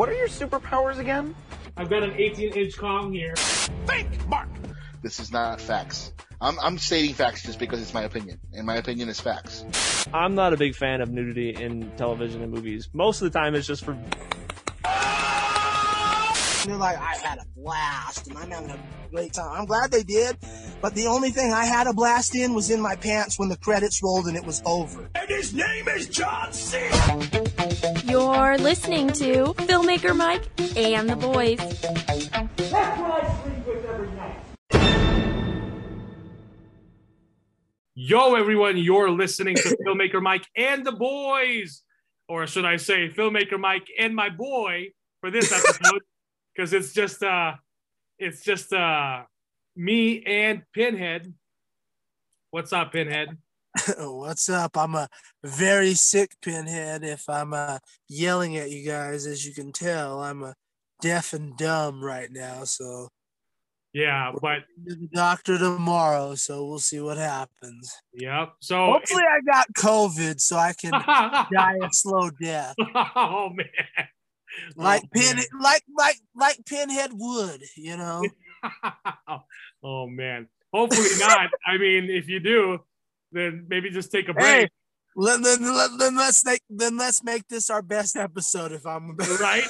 What are your superpowers again? I've got an 18 inch Kong here. Think, Mark. This is not facts. I'm, I'm stating facts just because it's my opinion, and my opinion is facts. I'm not a big fan of nudity in television and movies. Most of the time, it's just for. They're like, I had a blast and I'm having a great time. I'm glad they did, but the only thing I had a blast in was in my pants when the credits rolled and it was over. And his name is John C. You're listening to Filmmaker Mike and the boys. That's what I sleep with every night. Yo, everyone, you're listening to Filmmaker Mike and the boys. Or should I say, Filmmaker Mike and my boy for this episode. Because it's just uh it's just uh me and Pinhead. What's up, Pinhead? What's up? I'm a very sick pinhead if I'm uh, yelling at you guys. As you can tell, I'm a deaf and dumb right now. So Yeah, but the doctor tomorrow, so we'll see what happens. yep. So Hopefully, I got COVID so I can die a slow death, oh man. Like Oh, pin, like like like Pinhead would. You know. oh man. Hopefully not. I mean, if you do, then maybe just take a break. Hey, let, let, let, then let's make then let's make this our best episode. If I'm right?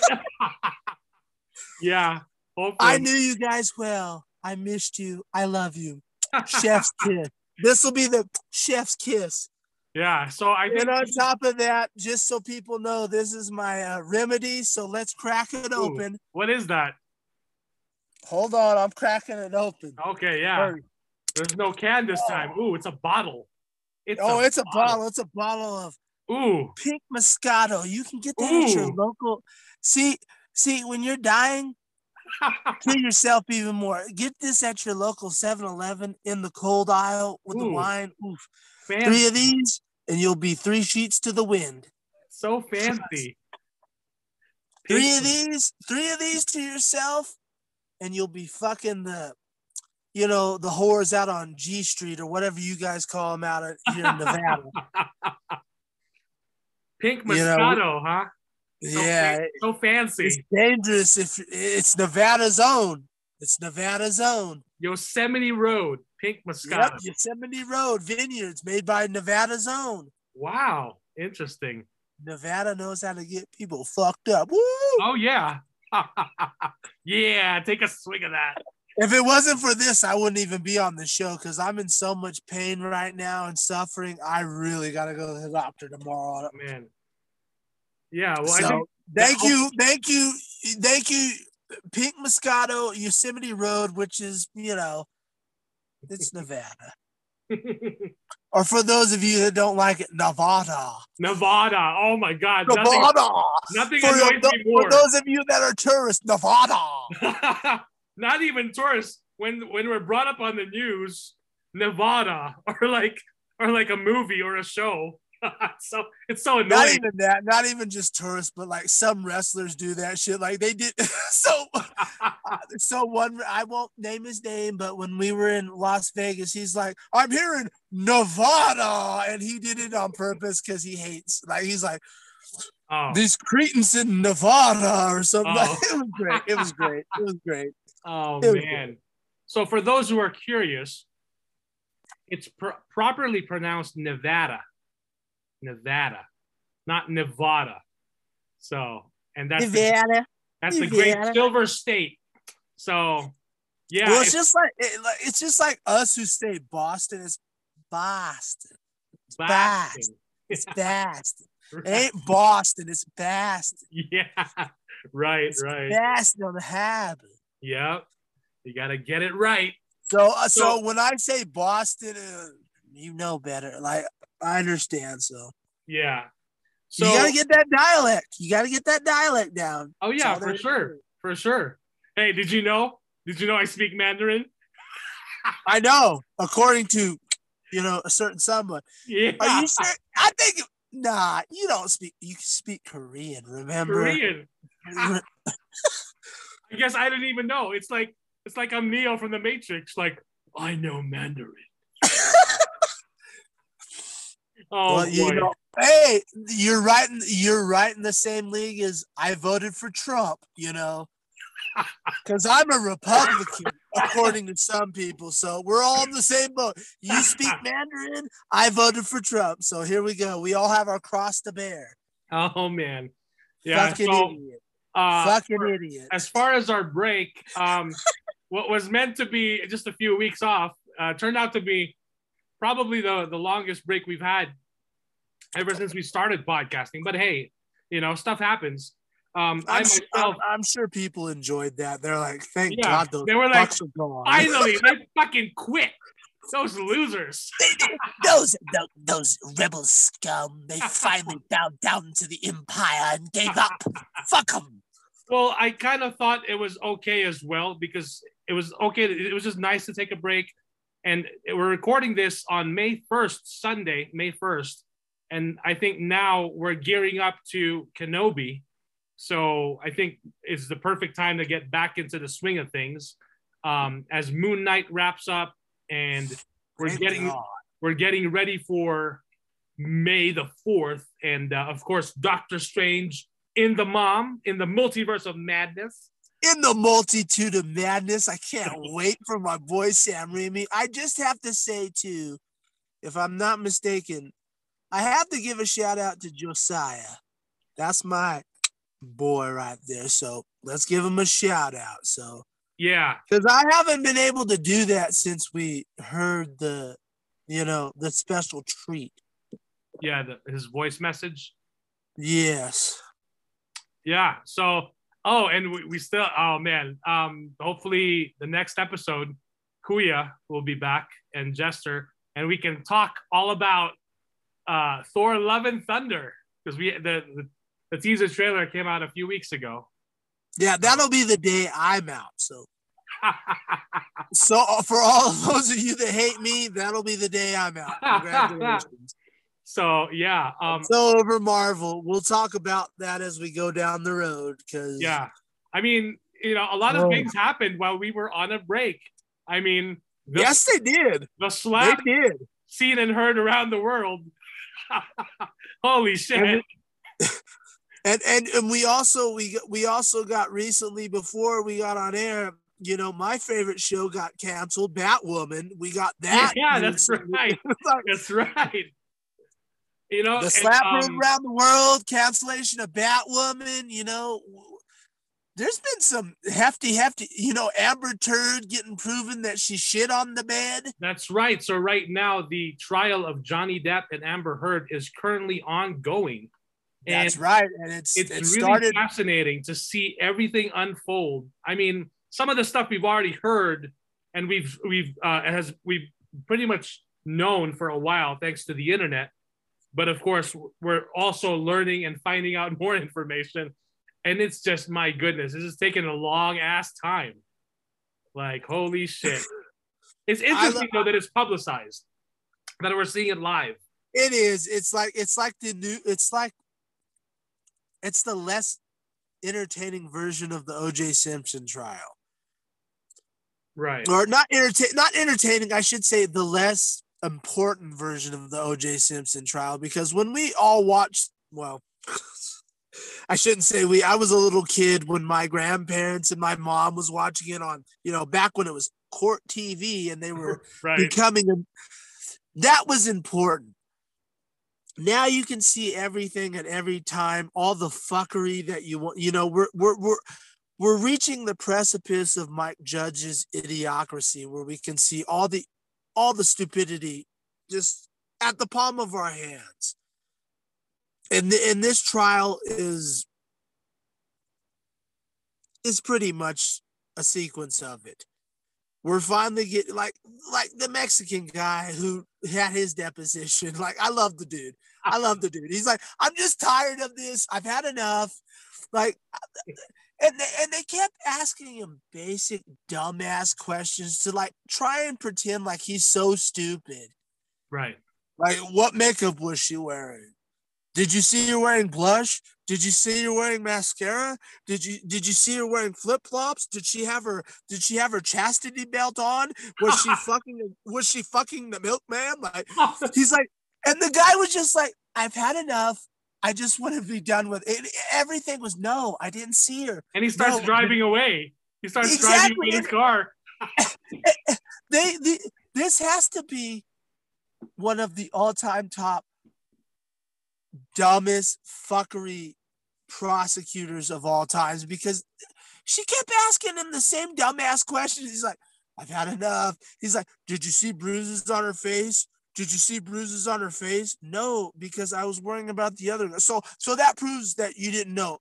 yeah. Hopefully. I knew you guys well. I missed you. I love you. Chef's kiss. This will be the chef's kiss. Yeah. So I think And on top of that, just so people know, this is my uh, remedy. So let's crack it Ooh. open. what is that? Hold on, I'm cracking it open. Okay, yeah. Hurry. There's no can this time. Ooh, it's a bottle. It's Oh, it's a bottle. It's a bottle of Ooh. pink Moscato. You can get that at your local. See, see, when you're dying, kill yourself even more. Get this at your local 7-Eleven in the cold aisle with the wine. Oof. Fancy. Three of these, and you'll be three sheets to the wind. So fancy. Three of these, three of these to yourself, and you'll be fucking the, you know, the whores out on G Street or whatever you guys call them out here in Nevada. Pink You know, Moscato, huh? So yeah, fa- so fancy. it's dangerous if it's Nevada's own. It's Nevada's own. Yosemite Road, Pink Yep, Moscato. Yosemite Road Vineyards, made by Nevada Zone. Wow, interesting. Nevada knows how to get people fucked up. Woo! Oh yeah, yeah. Take a swig of that. If it wasn't for this, I wouldn't even be on the show because I'm in so much pain right now and suffering. I really gotta go to the doctor tomorrow. Oh, man. Yeah. Well, so thank you, thank you, thank you, Pink Moscato, Yosemite Road, which is you know, it's Nevada. Or for those of you that don't like it, Nevada. Nevada. Oh my God. Nothing, Nevada. nothing For, annoys your- me more. for those of you that are tourists, Nevada. Not even tourists. When when we're brought up on the news, Nevada, or like or like a movie or a show. so it's so annoying. Not even that, not even just tourists, but like some wrestlers do that shit. Like they did so so one I won't name his name, but when we were in Las Vegas, he's like, I'm here in Nevada. And he did it on purpose because he hates like he's like oh, these Cretans in Nevada or something. Oh. it was great. It was great. It was great. oh was man. So for those who are curious, it's pr- properly pronounced Nevada. Nevada, not Nevada. So, and that's the, Nevada. that's the great silver state. So, yeah, well, it's it's just like, it, like it's just like us who say Boston. It's Boston. Boston. It's Boston. It ain't Boston. It's Boston. Yeah, right, It's right. Boston the harbor. Yep. You got to get it right. So, uh, so, So- when I say Boston, uh, you know better. Like I understand. So, Yeah. So, you gotta get that dialect. You gotta get that dialect down. oh, yeah, for sure. For sure. Hey, did you know? Did you know I speak Mandarin? I know. According to, you know, a certain someone. Yeah. Are you sure? I think. Nah, you don't speak. You speak Korean. Remember? Korean. I guess I didn't even know. It's like it's like I'm Neo from the Matrix. Like I know Mandarin. Oh well, you know, hey, you're right. In, you're right in the same league as I voted for Trump. You know, because I'm a Republican, according to some people. So we're all in the same boat. You speak Mandarin. I voted for Trump. So here we go. We all have our cross to bear. oh man. Yeah. Fucking so, idiot. uh, Fucking idiot. as far as our break, um, what was meant to be just a few weeks off uh, turned out to be probably the the longest break we've had ever since we started podcasting. But hey, you know, stuff happens. Um, I I'm, myself, I'm, I'm sure people enjoyed that. They're like, thank Yeah, God those they were like, fucks are gone. finally, they fucking quit. Those losers. those, those those rebel scum. They finally bowed down to the empire and gave up. Fuck them. Well, I kind of thought it was okay as well because it was okay. It was just nice to take a break. And we're recording this on May 1st, Sunday, May 1st. And I think now we're gearing up to Kenobi. So I think it's the perfect time to get back into the swing of things. Um, as Moon Knight wraps up and we're getting we're getting ready for May the 4th. And uh, of course, Doctor Strange in the mom in the multiverse of madness. In the multitude of madness. I can't wait for my boy Sam Raimi. I just have to say too, if I'm not mistaken, I have to give a shout out to Josiah. That's my boy right there. So let's give him a shout out. So Yeah, because I haven't been able to do that since we heard the, you know, the special treat. yeah, the, his voice message. Yes. Yeah. So, oh, and we, we still, oh man, um, hopefully the next episode, Kuya will be back and Jester, and we can talk all about uh, Thor: Love and Thunder because we the, the the teaser trailer came out a few weeks ago. Yeah, that'll be the day I'm out. So so for all of those of you that hate me, that'll be the day I'm out. Congratulations. So yeah, um, so over Marvel, we'll talk about that as we go down the road. Because yeah. I mean, you know, a lot of Oh. things happened while we were on a break. I mean, the, yes, they did. the slap They did. seen and heard around the world. Holy shit! And And and and we also we we also got recently before we got on air. You know, my favorite show got canceled, Batwoman. We got that. yeah, that's right. That's right. You know, the and, slap um, around the world, cancellation of Batwoman. You know, there's been some hefty, hefty. You know, Amber Turd getting proven that she shit on the bed. That's right. So right now, the trial of Johnny Depp and Amber Heard is currently ongoing. That's right, and it's It's it really started. fascinating to see everything unfold. I mean, some of the stuff we've already heard and we've we've uh, has we've pretty much known for a while thanks to the internet. But of course, we're also learning and finding out more information. And it's just my goodness, this is taking a long ass time. Like holy shit! It's interesting though that it's publicized, that we're seeing it live. It is. It's like it's like the new. It's like it's the less entertaining version of the O.J. Simpson trial, Right. or not entertain, not entertaining. I should say the less important version of the O.J. Simpson trial because when we all watched, well. I shouldn't say we. I was a little kid when my grandparents and my mom was watching it on, you know, back when it was court TV and they were Right. becoming a, that was important. Now you can see everything at every time, all the fuckery that you want. You know, we're we're we're we're reaching the precipice of Mike Judge's idiocracy, where we can see all the all the stupidity just at the palm of our hands. And and this trial is is pretty much a sequence of it we're finally getting like like the Mexican guy who had his deposition. Like I love the dude. I love the dude. He's like, I'm just tired of this. I've had enough. Like, and they, and they kept asking him basic dumbass questions to like try and pretend like he's so stupid. Right. Like, what makeup was she wearing? Did you see her wearing blush? Did you see her wearing mascara? Did you did you see her wearing flip flops? Did she have her did she have her chastity belt on? Was she fucking was she fucking the milkman? Like he's like And the guy was just like, I've had enough. I just want to be done with it. Everything was no, I didn't see her. And he starts No. driving away. He starts driving Exactly. in his car. They, the, this has to be one of the all-time top dumbest fuckery prosecutors of all times because she kept asking him the same dumbass questions. He's like, I've had enough. He's like, Did you see bruises on her face? Did you see bruises on her face? No, because I was worrying about the other. So so that proves that you didn't know.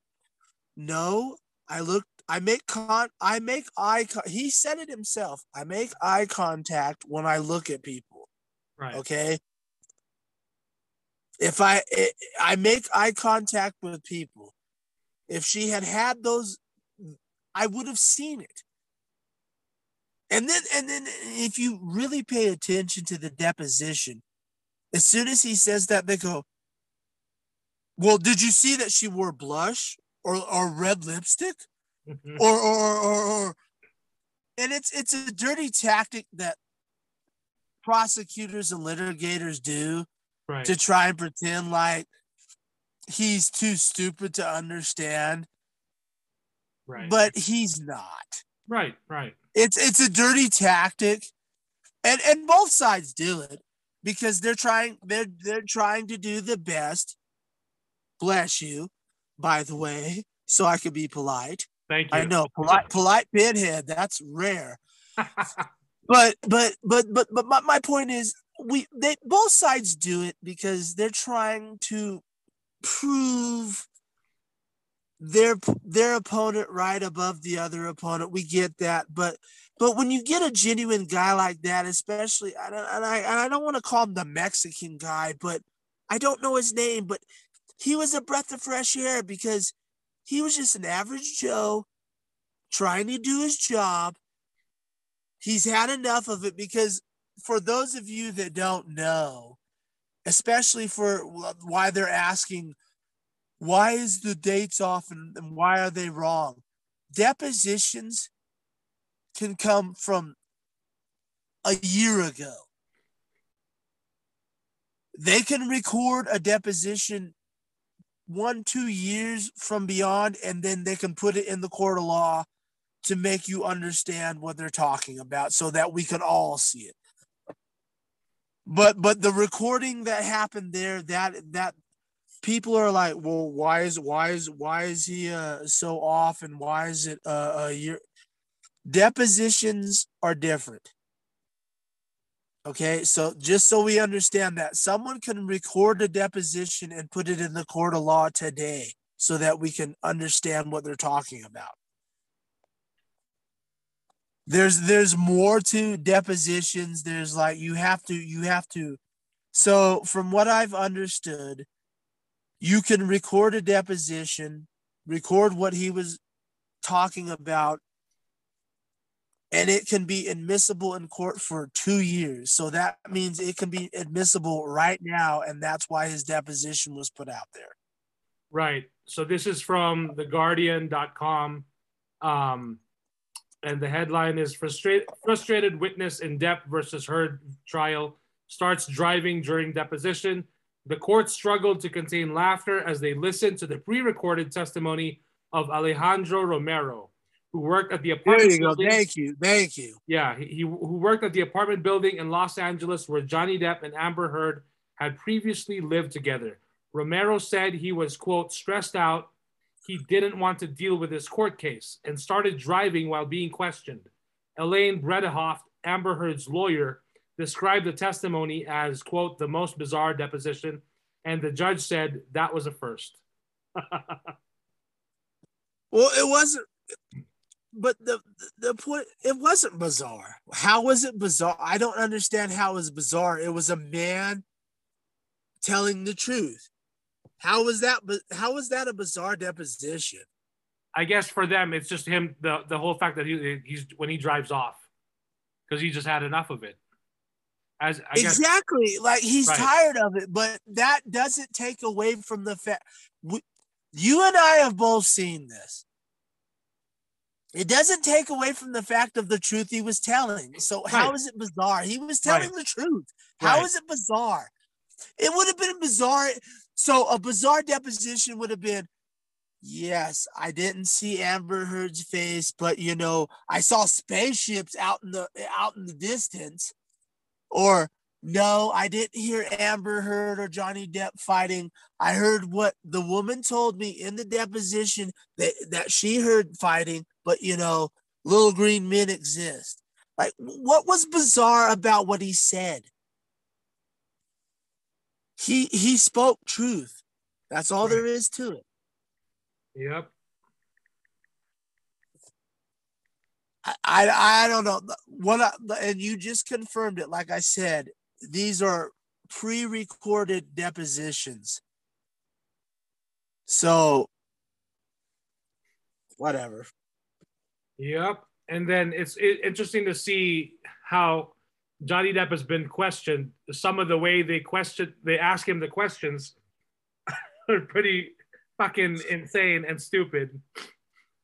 No, I looked, I make con I make eye con- he said it himself. I make eye contact when I look at people Right. okay if i i I make eye contact with people if she had had those i would have seen it and then and then if you really pay attention to the deposition as soon as he says that they go well did you see that she wore blush or or red lipstick Mhm. or or or, or and it's it's a dirty tactic that prosecutors and litigators do Right. to try and pretend like he's too stupid to understand right. but he's not right. Right. it's it's a dirty tactic and and both sides do it because they're trying they're they're trying to do the best bless you by the way so i could be polite Thank you. i know polite polite pinhead that's rare but but but but but my, my point is we they both sides do it because they're trying to prove their their opponent right above the other opponent we get that but but when you get a genuine guy like that especially and I, and I, don't want to call him the mexican guy but i don't know his name but he was a breath of fresh air because he was just an average joe trying to do his job. He's had enough of it because for those of you that don't know, especially for why they're asking, why is the dates off and, and why are they wrong? Depositions can come from a year ago. They can record a deposition one, two years from beyond, and then they can put it in the court of law to make you understand what they're talking about so that we can all see it but but the recording that happened there that that people are like well why is why is why is he uh so off and why is it uh a year depositions are different. Okay? So just so we understand that someone can record a deposition and put it in the court of law today so that we can understand what they're talking about. There's there's more to depositions. There's like you have to you have to. So from what i've understood you can record a deposition record what he was talking about and it can be admissible in court for two years so that means it can be admissible right now and that's why his deposition was put out there Right. So this is from theguardian.com. Um, and the headline is frustrated frustrated witness in Depp versus Heard trial starts driving during deposition. The court struggled to contain laughter as they listened to the pre-recorded testimony of Alejandro Romero, who worked at the apartment. there you go building. thank you thank you Yeah, he, he who worked at the apartment building in Los Angeles where Johnny Depp and Amber Heard had previously lived together. Romero said he was, quote, stressed out. He didn't want to deal with his court case and started driving while being questioned. Elaine Bredehoft, Amber Heard's lawyer, described the testimony as, quote, the most bizarre deposition. And the judge said that was a first. Well, it wasn't. But the the point it wasn't bizarre. How was it bizarre? I don't understand how it was bizarre. It was a man telling the truth. How was that? How was that a bizarre deposition? I guess for them, it's just him, the, the whole fact that he, he's when he drives off because he just had enough of it. As I guess, exactly. Like he's Right. tired of it, but that doesn't take away from the fact. You and I have both seen this. It doesn't take away from the fact of the truth he was telling. So how Right. is it bizarre? He was telling Right. the truth. How is it bizarre? It would have been bizarre. So a bizarre deposition would have been, yes, I didn't see Amber Heard's face, but you know, I saw spaceships out in the out in the distance. Or no, I didn't hear Amber Heard or Johnny Depp fighting. I heard what the woman told me in the deposition that, that she heard fighting, but you know, little green men exist. Like, what was bizarre about what he said? He he spoke truth. That's all there is to it. Yep. I, I I don't know what I, and you just confirmed it. Like I said, these are pre-recorded depositions. So whatever. Yep. And then it's interesting to see how Johnny Depp has been questioned. Some of the way they question, they ask him the questions are pretty fucking insane and stupid.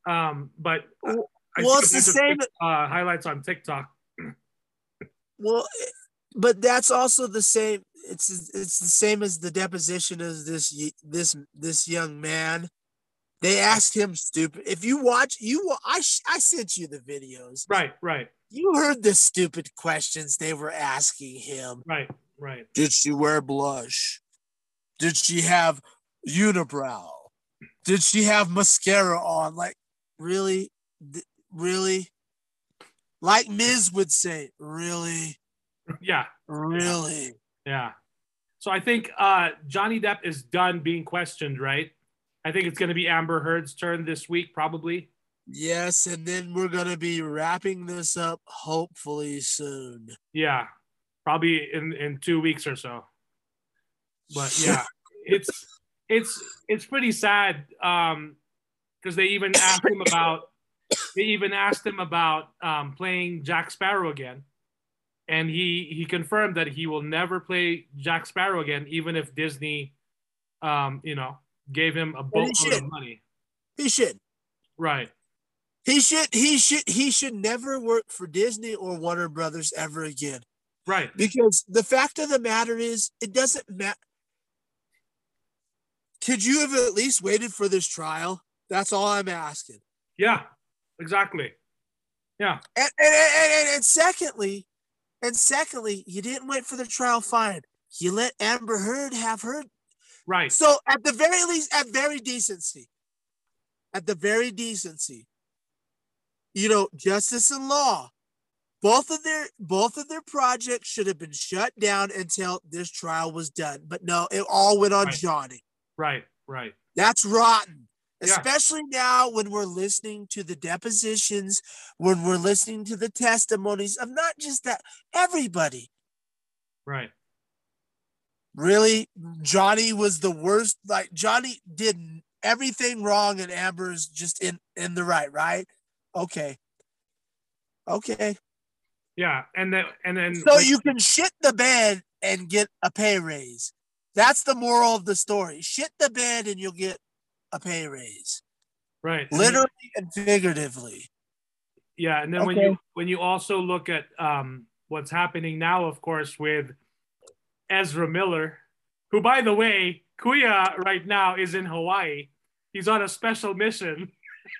Um, but I Well, it's the same- uh, highlights on TikTok. Well, but that's also the same. It's it's the same as the deposition as this this this young man. They asked him stupid. If you watch, you I sh- I sent you the videos. Right, right, You heard the stupid questions they were asking him. right, right. Did she wear blush? Did she have unibrow? Did she have mascara on? Like, really? Really? Like Miz would say, really? Yeah, Really? yeah. So I think uh, Johnny Depp is done being questioned, right? I think it's going to be Amber Heard's turn this week, probably. Yes, and then we're gonna be wrapping this up hopefully soon. Yeah, probably in in two weeks or so. But yeah, it's it's it's pretty sad um because they even asked him about they even asked him about um playing Jack Sparrow again. And he he confirmed that he will never play Jack Sparrow again, even if Disney um, you know, gave him a boatload of money. He should. Right. He should. He should. He should never work for Disney or Warner Brothers ever again. Right. Because the fact of the matter is, it doesn't matter. Could you have at least waited for this trial? That's all I'm asking. Yeah. Exactly. Yeah. And and, and, and, secondly, and secondly, you didn't wait for the trial. Fine. You let Amber Heard have her Right. So at the very least, at very decency, at the very decency, you know, justice and law, both of their both of their projects should have been shut down until this trial was done. But no, it all went on Right. Johnny. Right. Right. That's rotten. Yeah. Especially now when we're listening to the depositions, when we're listening to the testimonies of not just that, everybody. Right. Really, Johnny was the worst. Like Johnny did everything wrong, and Amber's just in in the right. Right? Okay. Okay. Yeah. And then and then So you can shit the bed and get a pay raise. That's the moral of the story. Shit the bed and you'll get a pay raise, right. And then- literally and figuratively. Yeah, and then when you when you also look at um, what's happening now, of course, with Ezra Miller, who, by the way, Kuya right now is in Hawaii. He's on a special mission.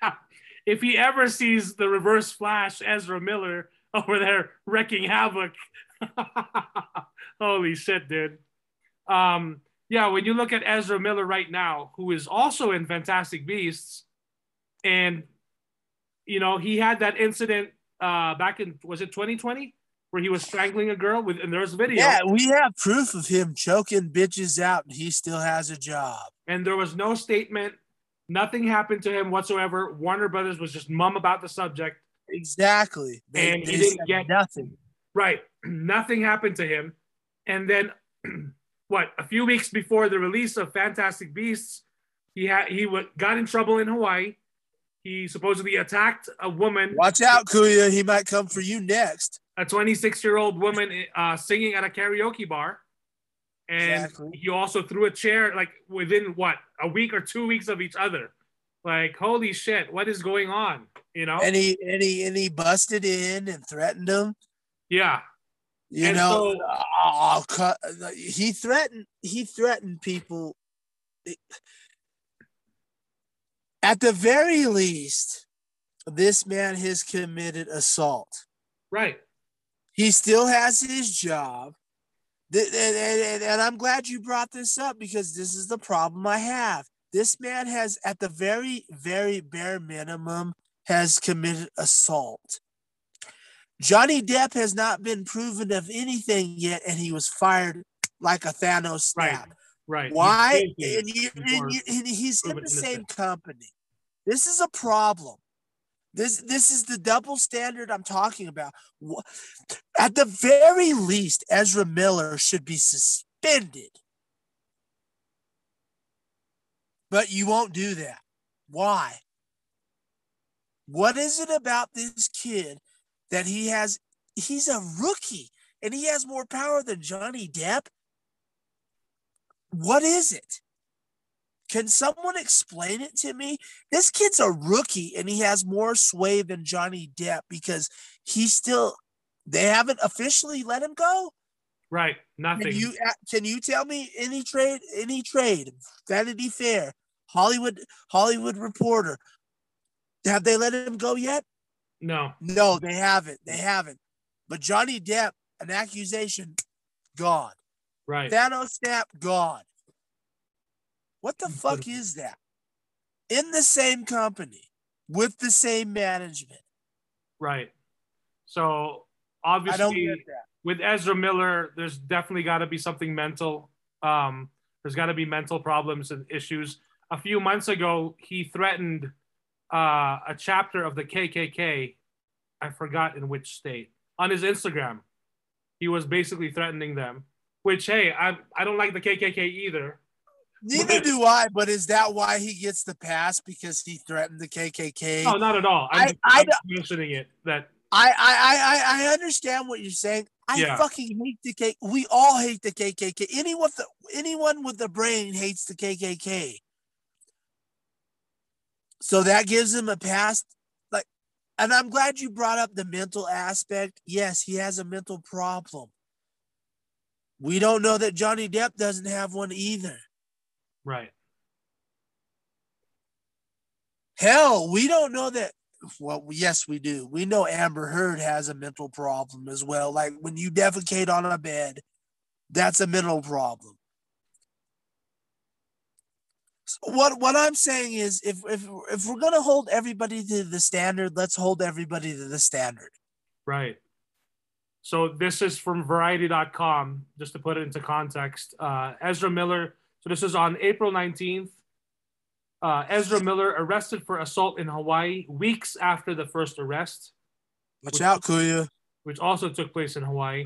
if he ever sees the Reverse Flash, Ezra Miller over there wrecking havoc, holy shit, dude. Um, yeah, when you look at Ezra Miller right now, who is also in Fantastic Beasts, and you know, he had that incident uh back in was it 2020 where he was strangling a girl with and there's video Yeah, we have proof of him choking bitches out, and he still has a job. and there was no statement. Nothing happened to him whatsoever. Warner Brothers was just mum about the subject. Exactly. They, And he didn't get- nothing. Right. Nothing happened to him. And then what, a few weeks before the release of Fantastic Beasts, he had he w- got in trouble in Hawaii. He supposedly attacked a woman Watch out, Kuya. He might come for you next. a 26 year old woman uh, singing at a karaoke bar. And Exactly. he also threw a chair like within what a week or two weeks of each other. Like, holy shit, what is going on? You know? And he and he and he busted in and threatened him. yeah. You And know, so- oh, cut- he threatened. He threatened people. At the very least, this man has committed assault. Right. He still has his job. And, and- and- and I'm glad you brought this up because this is the problem I have. This man has, at the very, very bare minimum, has committed assault. Johnny Depp has not been proven of anything yet, and he was fired like a Thanos snap. Right. right. Why? He's And, you, and, you, and he's in the same innocent. company. This is a problem. This this is the double standard I'm talking about. At the very least, Ezra Miller should be suspended. But you won't do that. Why? What is it about this kid that he has? He's a rookie and he has more power than Johnny Depp. What is it? Can someone explain it to me? This kid's a rookie and he has more sway than Johnny Depp because he's still they haven't officially let him go. Right. Can Nothing. you uh, can you tell me any trade any trade Vanity Fair Hollywood Hollywood Reporter have they let him go yet? No. No, they haven't. They haven't. But Johnny Depp, an accusation, gone. Right. Thanos snap, gone. What the fuck is that? In the same company with the same management. Right. So obviously with Ezra Miller, there's definitely got to be something mental. Um, there's got to be mental problems and issues. A few months ago, he threatened uh, a chapter of the KKK. I forgot in which state on his Instagram. He was basically threatening them. Which, hey, I I don't like the KKK either. Neither do I, but is that why he gets the pass because he threatened the KKK? No, not at all. I'm, I- just, I I'm just mentioning it that I, I, I, I I understand what you're saying. I Yeah. fucking hate the K. We all hate the KKK. Anyone, with the, anyone with the brain hates the KKK. So that gives him a pass. Like, and I'm glad you brought up the mental aspect. Yes, he has a mental problem. We don't know that Johnny Depp doesn't have one either. right. Hell, we don't know that. Well, yes, we do. We know Amber Heard has a mental problem as well. Like when you defecate on a bed, that's a mental problem. So what what I'm saying is, if if if we're gonna hold everybody to the standard, let's hold everybody to the standard. Right. So this is from Variety.com, just to put it into context. Uh, Ezra Miller. So this is on April 19th. Uh, Ezra Miller arrested for assault in Hawaii weeks after the first arrest, Watch out, Kuya. which also took place in Hawaii.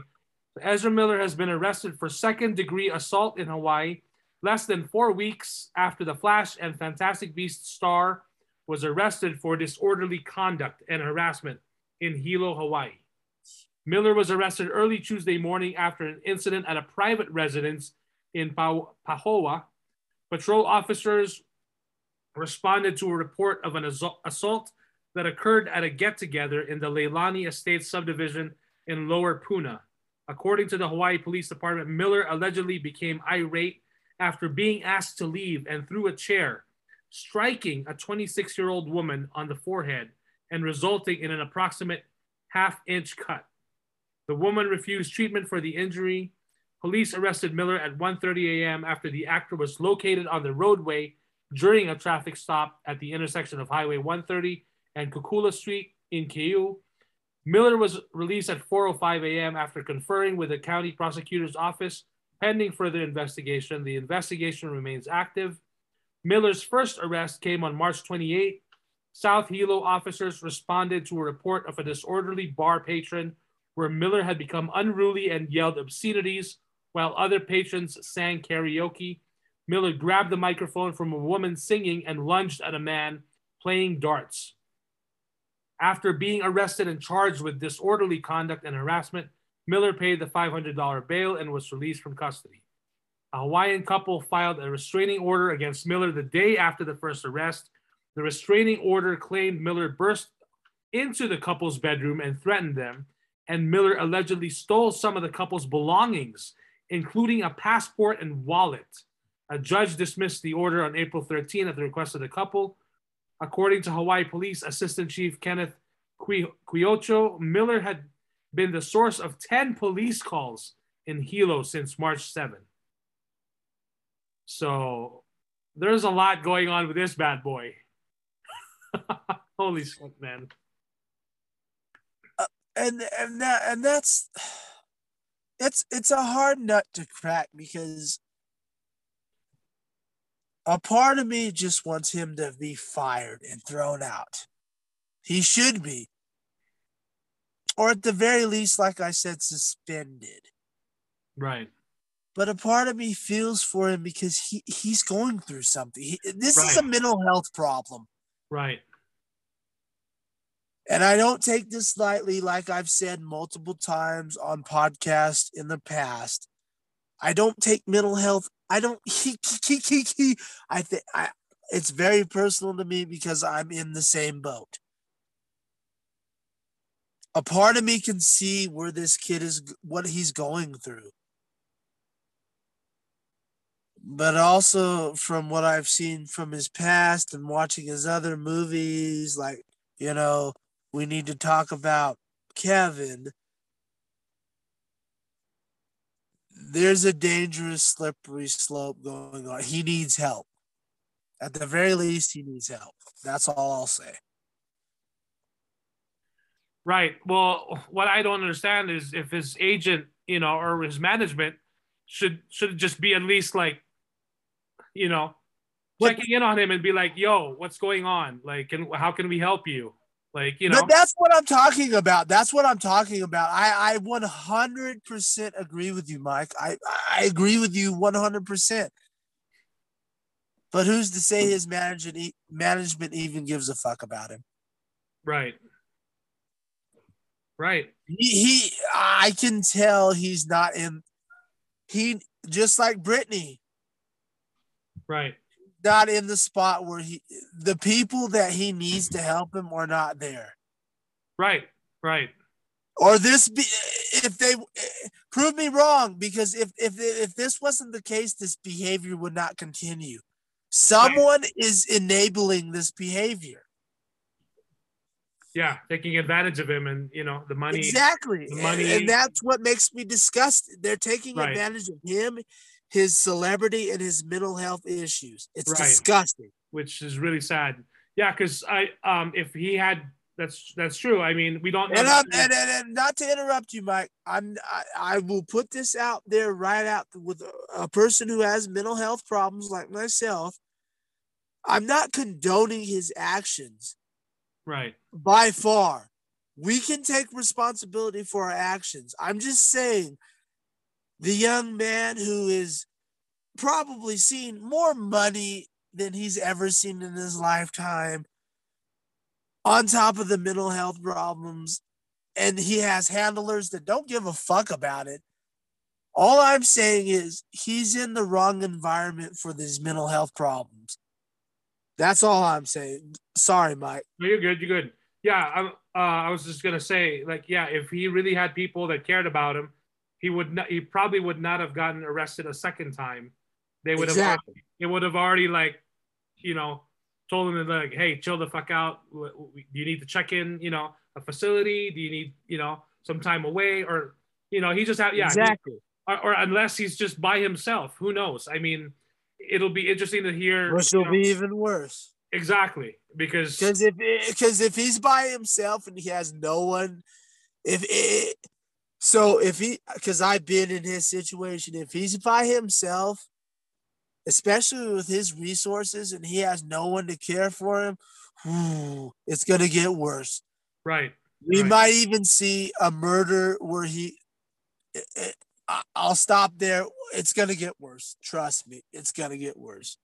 Ezra Miller has been arrested for second degree assault in Hawaii less than four weeks after the Flash and Fantastic Beasts star was arrested for disorderly conduct and harassment in Hilo, Hawaii. Miller was arrested early Tuesday morning after an incident at a private residence in Pa- Pahoa. Patrol officers responded to a report of an assault- assault that occurred at a get together in the Leilani Estates subdivision in Lower Puna. According to the Hawaii Police Department, Miller allegedly became irate after being asked to leave and threw a chair, striking a 26 year old woman on the forehead and resulting in an approximate half inch cut. The woman refused treatment for the injury. Police arrested Miller at 1:30 a.m. after the actor was located on the roadway during a traffic stop at the intersection of Highway 130 and Kukula Street in Keu. Miller was released at 4:05 a.m. after conferring with the county prosecutor's office pending further investigation. The investigation remains active. Miller's first arrest came on March 28. South Hilo officers responded to a report of a disorderly bar patron where Miller had become unruly and yelled obscenities while other patrons sang karaoke. Miller grabbed the microphone from a woman singing and lunged at a man playing darts. After being arrested and charged with disorderly conduct and harassment, Miller paid the $500 bail and was released from custody. A Hawaiian couple filed a restraining order against Miller the day after the first arrest. The restraining order claimed Miller burst into the couple's bedroom and threatened them, and Miller allegedly stole some of the couple's belongings, including a passport and wallet. A judge dismissed the order on April 13 at the request of the couple. According to Hawaii Police Assistant Chief Kenneth Qui- Quiocho, Miller had been the source of 10 police calls in Hilo since March 7. So there's a lot going on with this bad boy. Holy shit, man. Uh, and and that and that's it's it's a hard nut to crack because a part of me just wants him to be fired and thrown out. He should be. Or at the very least, like I said, suspended. Right. But a part of me feels for him because he, he's going through something. He, this is a mental health problem. Right. And I don't take this lightly, like I've said multiple times on podcasts in the past. I don't take mental health. I don't. He, he, he, he, I think I. It's very personal to me because I'm in the same boat. A part of me can see where this kid is, what he's going through. But also, from what I've seen from his past and watching his other movies, like, you know, we need to talk about Kevin. There's a dangerous, slippery slope going on. He needs help. At the very least, he needs help. That's all I'll say. Right. Well, what I don't understand is if his agent, you know, or his management should should just be at least like, you know, What- checking in on him and be like, "Yo, what's going on? Like, can how can we help you?" Like, you know, But that's what I'm talking about. That's what I'm talking about. I, I 100% agree with you, Mike. I, I agree with you 100%. But who's to say his management, management even gives a fuck about him? right. Right. He, he I can tell he's not in. He just like Britney, Right. not in the spot where he. The people that he needs to help him are not there. Right. Right. or this be if they prove me wrong because if if if this wasn't the case this behavior would not continue someone is enabling this behavior Yeah, taking advantage of him and, you know, the money. exactly the money- and that's what makes me disgusted they're taking Right. advantage of him his celebrity and his mental health issues it's Right. disgusting which is really sad. Yeah, because I um if he had that's that's true. I mean, we don't and. And, and, and not to interrupt you, Mike, I'm I, I will put this out there right out with a, a person who has mental health problems like myself. I'm not condoning his actions right. by far. We can take responsibility for our actions. I'm just saying the young man who is probably seen more money than he's ever seen in his lifetime, on top of the mental health problems, and he has handlers that don't give a fuck about it. All I'm saying is he's in the wrong environment for these mental health problems. That's all I'm saying. Sorry, Mike. No, you're good. You're good. Yeah, I, uh, I was just gonna say, like, yeah, if he really had people that cared about him, he would not. He probably would not have gotten arrested a second time. They would have. Exactly. It would have already like, you know, told him like, hey, chill the fuck out. W- w- Do you need to check in? You know, a facility? Do you need, you know, some time away? Or, you know, he just had, yeah, he- exactly. or, or unless he's just by himself. Who knows? I mean, it'll be interesting to hear. Which you will know, be even worse. exactly because Because if because if he's by himself and he has no one, if it, so if he because I've been in his situation, if he's by himself, especially with his resources and he has no one to care for him, whew, it's gonna get worse. right, We Right. might even see a murder where he. I'll stop there. It's gonna get worse. Trust me, it's gonna get worse.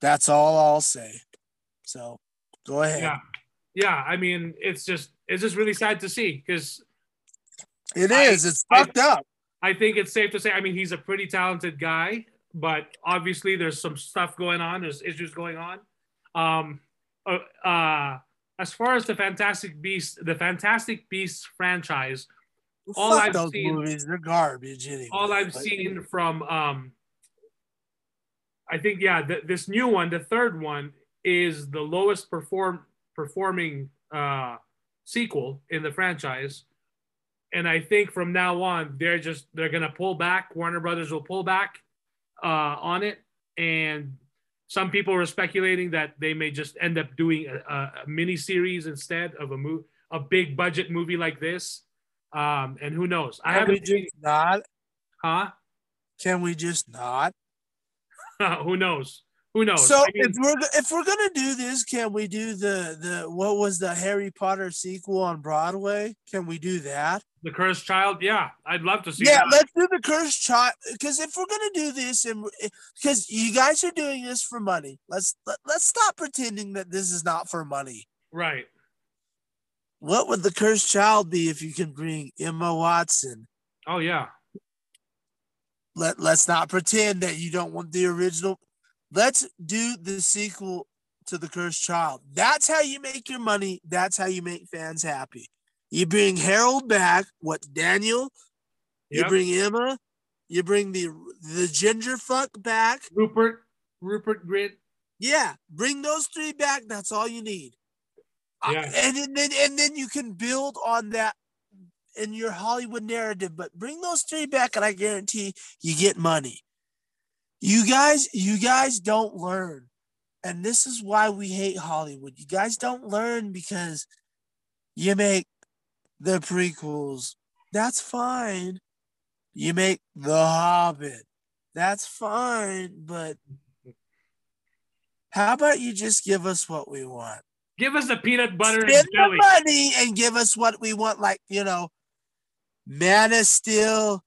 That's all I'll say. So, go ahead. yeah, yeah. I mean, it's just it's just really sad to see because it is. I-. It's I- fucked up. I think it's safe to say. I mean, he's a pretty talented guy, but obviously there's some stuff going on. There's issues going on. Um, uh, uh, as far as the Fantastic Beast, the Fantastic Beasts franchise all I've those seen- movies. They're garbage anyway. all I've But- seen from um I think yeah, th- this new one, the third one is the lowest perform performing uh sequel in the franchise. And I think from now on they're just they're going to pull back, Warner Brothers will pull back uh on it and some people are speculating that they may just end up doing a, a, a mini series instead of a mo- a big budget movie like this. Um, and who knows? I Can we haven't seen, just not? huh? Can we just not? who knows? Who knows? So I mean, if we're if we're gonna do this, can we do the the what was the Harry Potter sequel on Broadway? Can we do that? the cursed child, yeah, I'd love to see yeah, that. let's do the cursed child. Because if we're gonna do this, and because you guys are doing this for money, let's let, let's stop pretending that this is not for money. Right. What would the cursed child be if you can bring Emma Watson? Oh yeah. Let let's not pretend that you don't want the original. Let's do the sequel to the cursed child. That's how you make your money. That's how you make fans happy. You bring Harold back. What Daniel? You Yep. bring Emma. You bring the the ginger fuck back. Rupert, Rupert Grint. Yeah, bring those three back. That's all you need. Yeah. and, and then and then you can build on that in your Hollywood narrative. But bring those three back, and I guarantee you get money. You guys, you guys don't learn, and this is why we hate Hollywood. You guys don't learn because you make the prequels. That's fine. You make The Hobbit. That's fine, but how about you just give us what we want? Give us the peanut butter Spend and the jelly. money and give us what we want, like you know, Man of Steel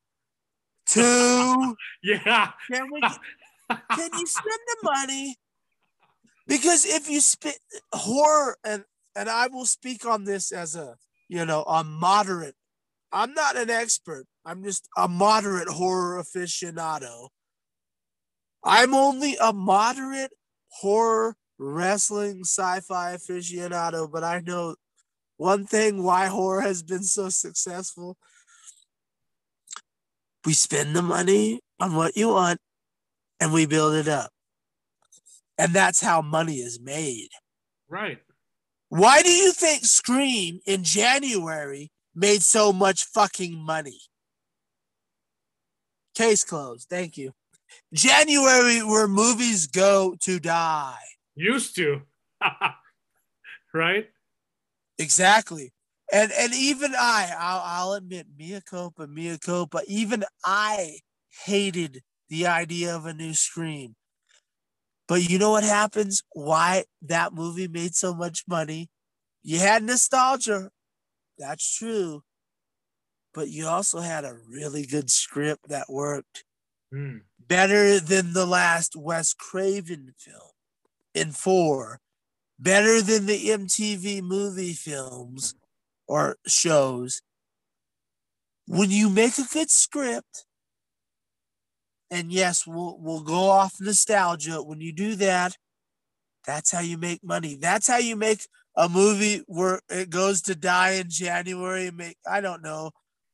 two. Yeah. Can we? Can you spend the money? Because if you spend horror, and and I will speak on this as a you know a moderate. I'm not an expert. I'm just a moderate horror aficionado. I'm only a moderate horror wrestling sci-fi aficionado, but I know one thing why horror has been so successful. We spend the money on what you want and we build it up. And that's how money is made. Right. Why do you think Scream in January made so much fucking money? Case closed. Thank you. January, where movies go to die. Used to. right. Exactly. And and even I, I'll, I'll admit, Mia Copa, Mia Copa, even I hated the idea of a new Scream. But you know what happens? Why that movie made so much money? You had nostalgia. That's true. But you also had a really good script that worked Hmm. better than the last Wes Craven film in four, better than the MTV movie films or shows. When you make a good script, and yes, we'll we'll go off nostalgia. When you do that, that's how you make money. That's how you make a movie where it goes to die in January and make I don't know,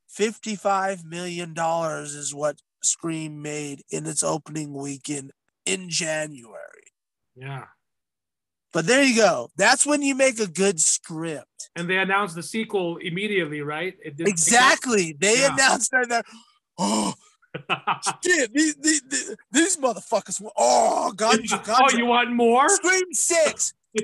fifty-five million dollars is what Scream made in its opening weekend in January. Yeah. But there you go. That's when you make a good script. And they announced the sequel immediately, right? It didn't take Exactly. They Yeah. announced that. Oh shit! These, these, these, motherfuckers. Oh, ganja, oh, ganja. you want more? Scream six.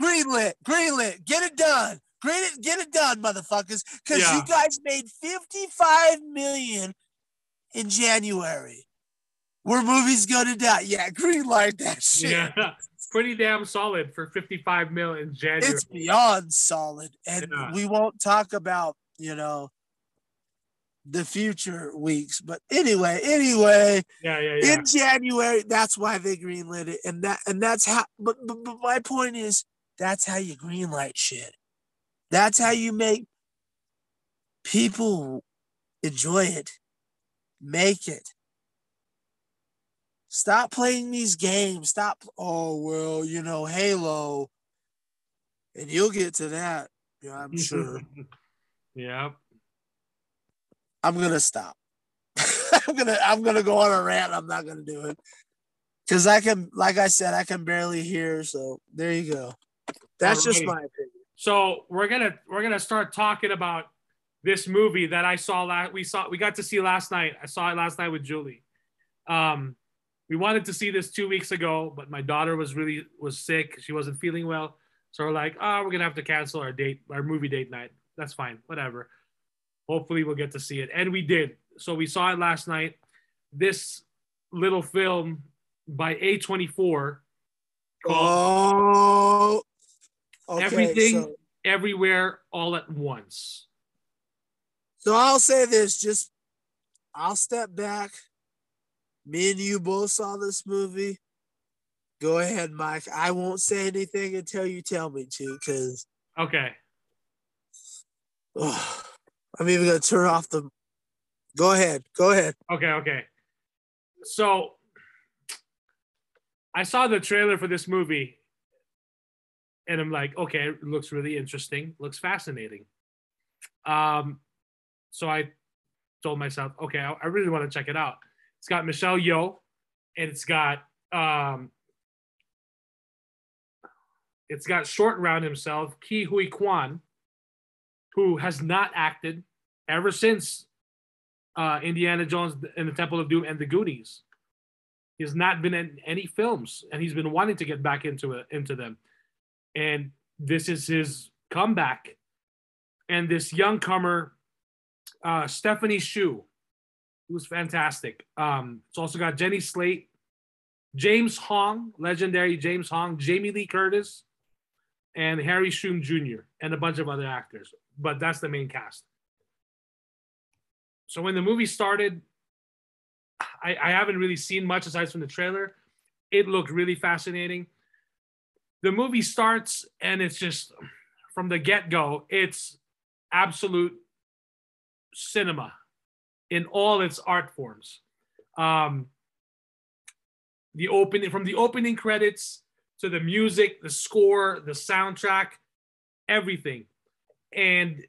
Greenlit. Greenlit. Get it done. Green it, get it done, motherfuckers. Because Yeah. you guys made 55 million in January. Where movies go to die. Yeah, green light that shit. yeah. Pretty damn solid for 55 mil in January. It's beyond solid. And Yeah. we won't talk about, you know, the future weeks. But anyway, anyway, yeah, yeah, yeah. in January, that's why they greenlit it. And that and that's how but, but but my point is that's how you greenlight shit. That's how you make people enjoy it. Make it. Stop playing these games. Stop. Oh, well, you know, Halo. And you'll get to that. Yeah, I'm sure. yep. I'm gonna stop. I'm gonna I'm gonna go on a rant. I'm not gonna do it because I can, like I said, I can barely hear. So there you go. That's just my opinion. So we're gonna we're gonna start talking about this movie that I saw last we saw we got to see last night. I saw it last night with Julie. Um, we wanted to see this two weeks ago, but my daughter was really was sick. She wasn't feeling well, so we're like, oh, we're gonna have to cancel our date, our movie date night. That's fine, whatever. Hopefully, we'll get to see it, and we did. So we saw it last night. This little film by A24 called Oh, okay, Everything- So, Everywhere All at Once. so I'll say this. Just I'll step back. Me and you both saw this movie. Go ahead, Mike. I won't say anything until you tell me to, because Okay. I'm even gonna turn off the. Go ahead. Go ahead. Okay, okay. So I saw the trailer for this movie and I'm like, okay, it looks really interesting, looks fascinating. Um so I told myself, okay, I, I really want to check it out. It's got Michelle Yeoh and it's got um it's got short round himself, Ke Huy Quan, who has not acted ever since uh, Indiana Jones and the Temple of Doom and the Goonies. He's not been in any films, and he's been wanting to get back into it, into them. And this is his comeback. And this young comer, uh, Stephanie Hsu, who's fantastic. Um, it's also got Jenny Slate, James Hong, legendary James Hong, Jamie Lee Curtis, and Harry Shum Jr. and a bunch of other actors. But that's the main cast so when the movie started, I, I haven't really seen much aside from the trailer. It looked really fascinating. The movie starts and it's just from the get go, it's absolute cinema in all its art forms. Um, the opening from the opening credits to the music, the score, the soundtrack, everything. And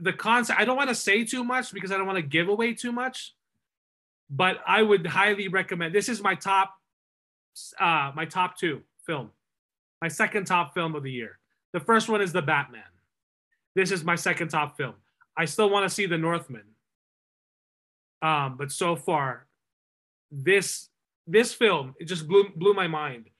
the concept i don't want to say too much because i don't want to give away too much but i would highly recommend this is my top uh my top two film my second top film of the year the first one is the batman this is my second top film i still want to see the northman um but so far this this film it just blew blew my mind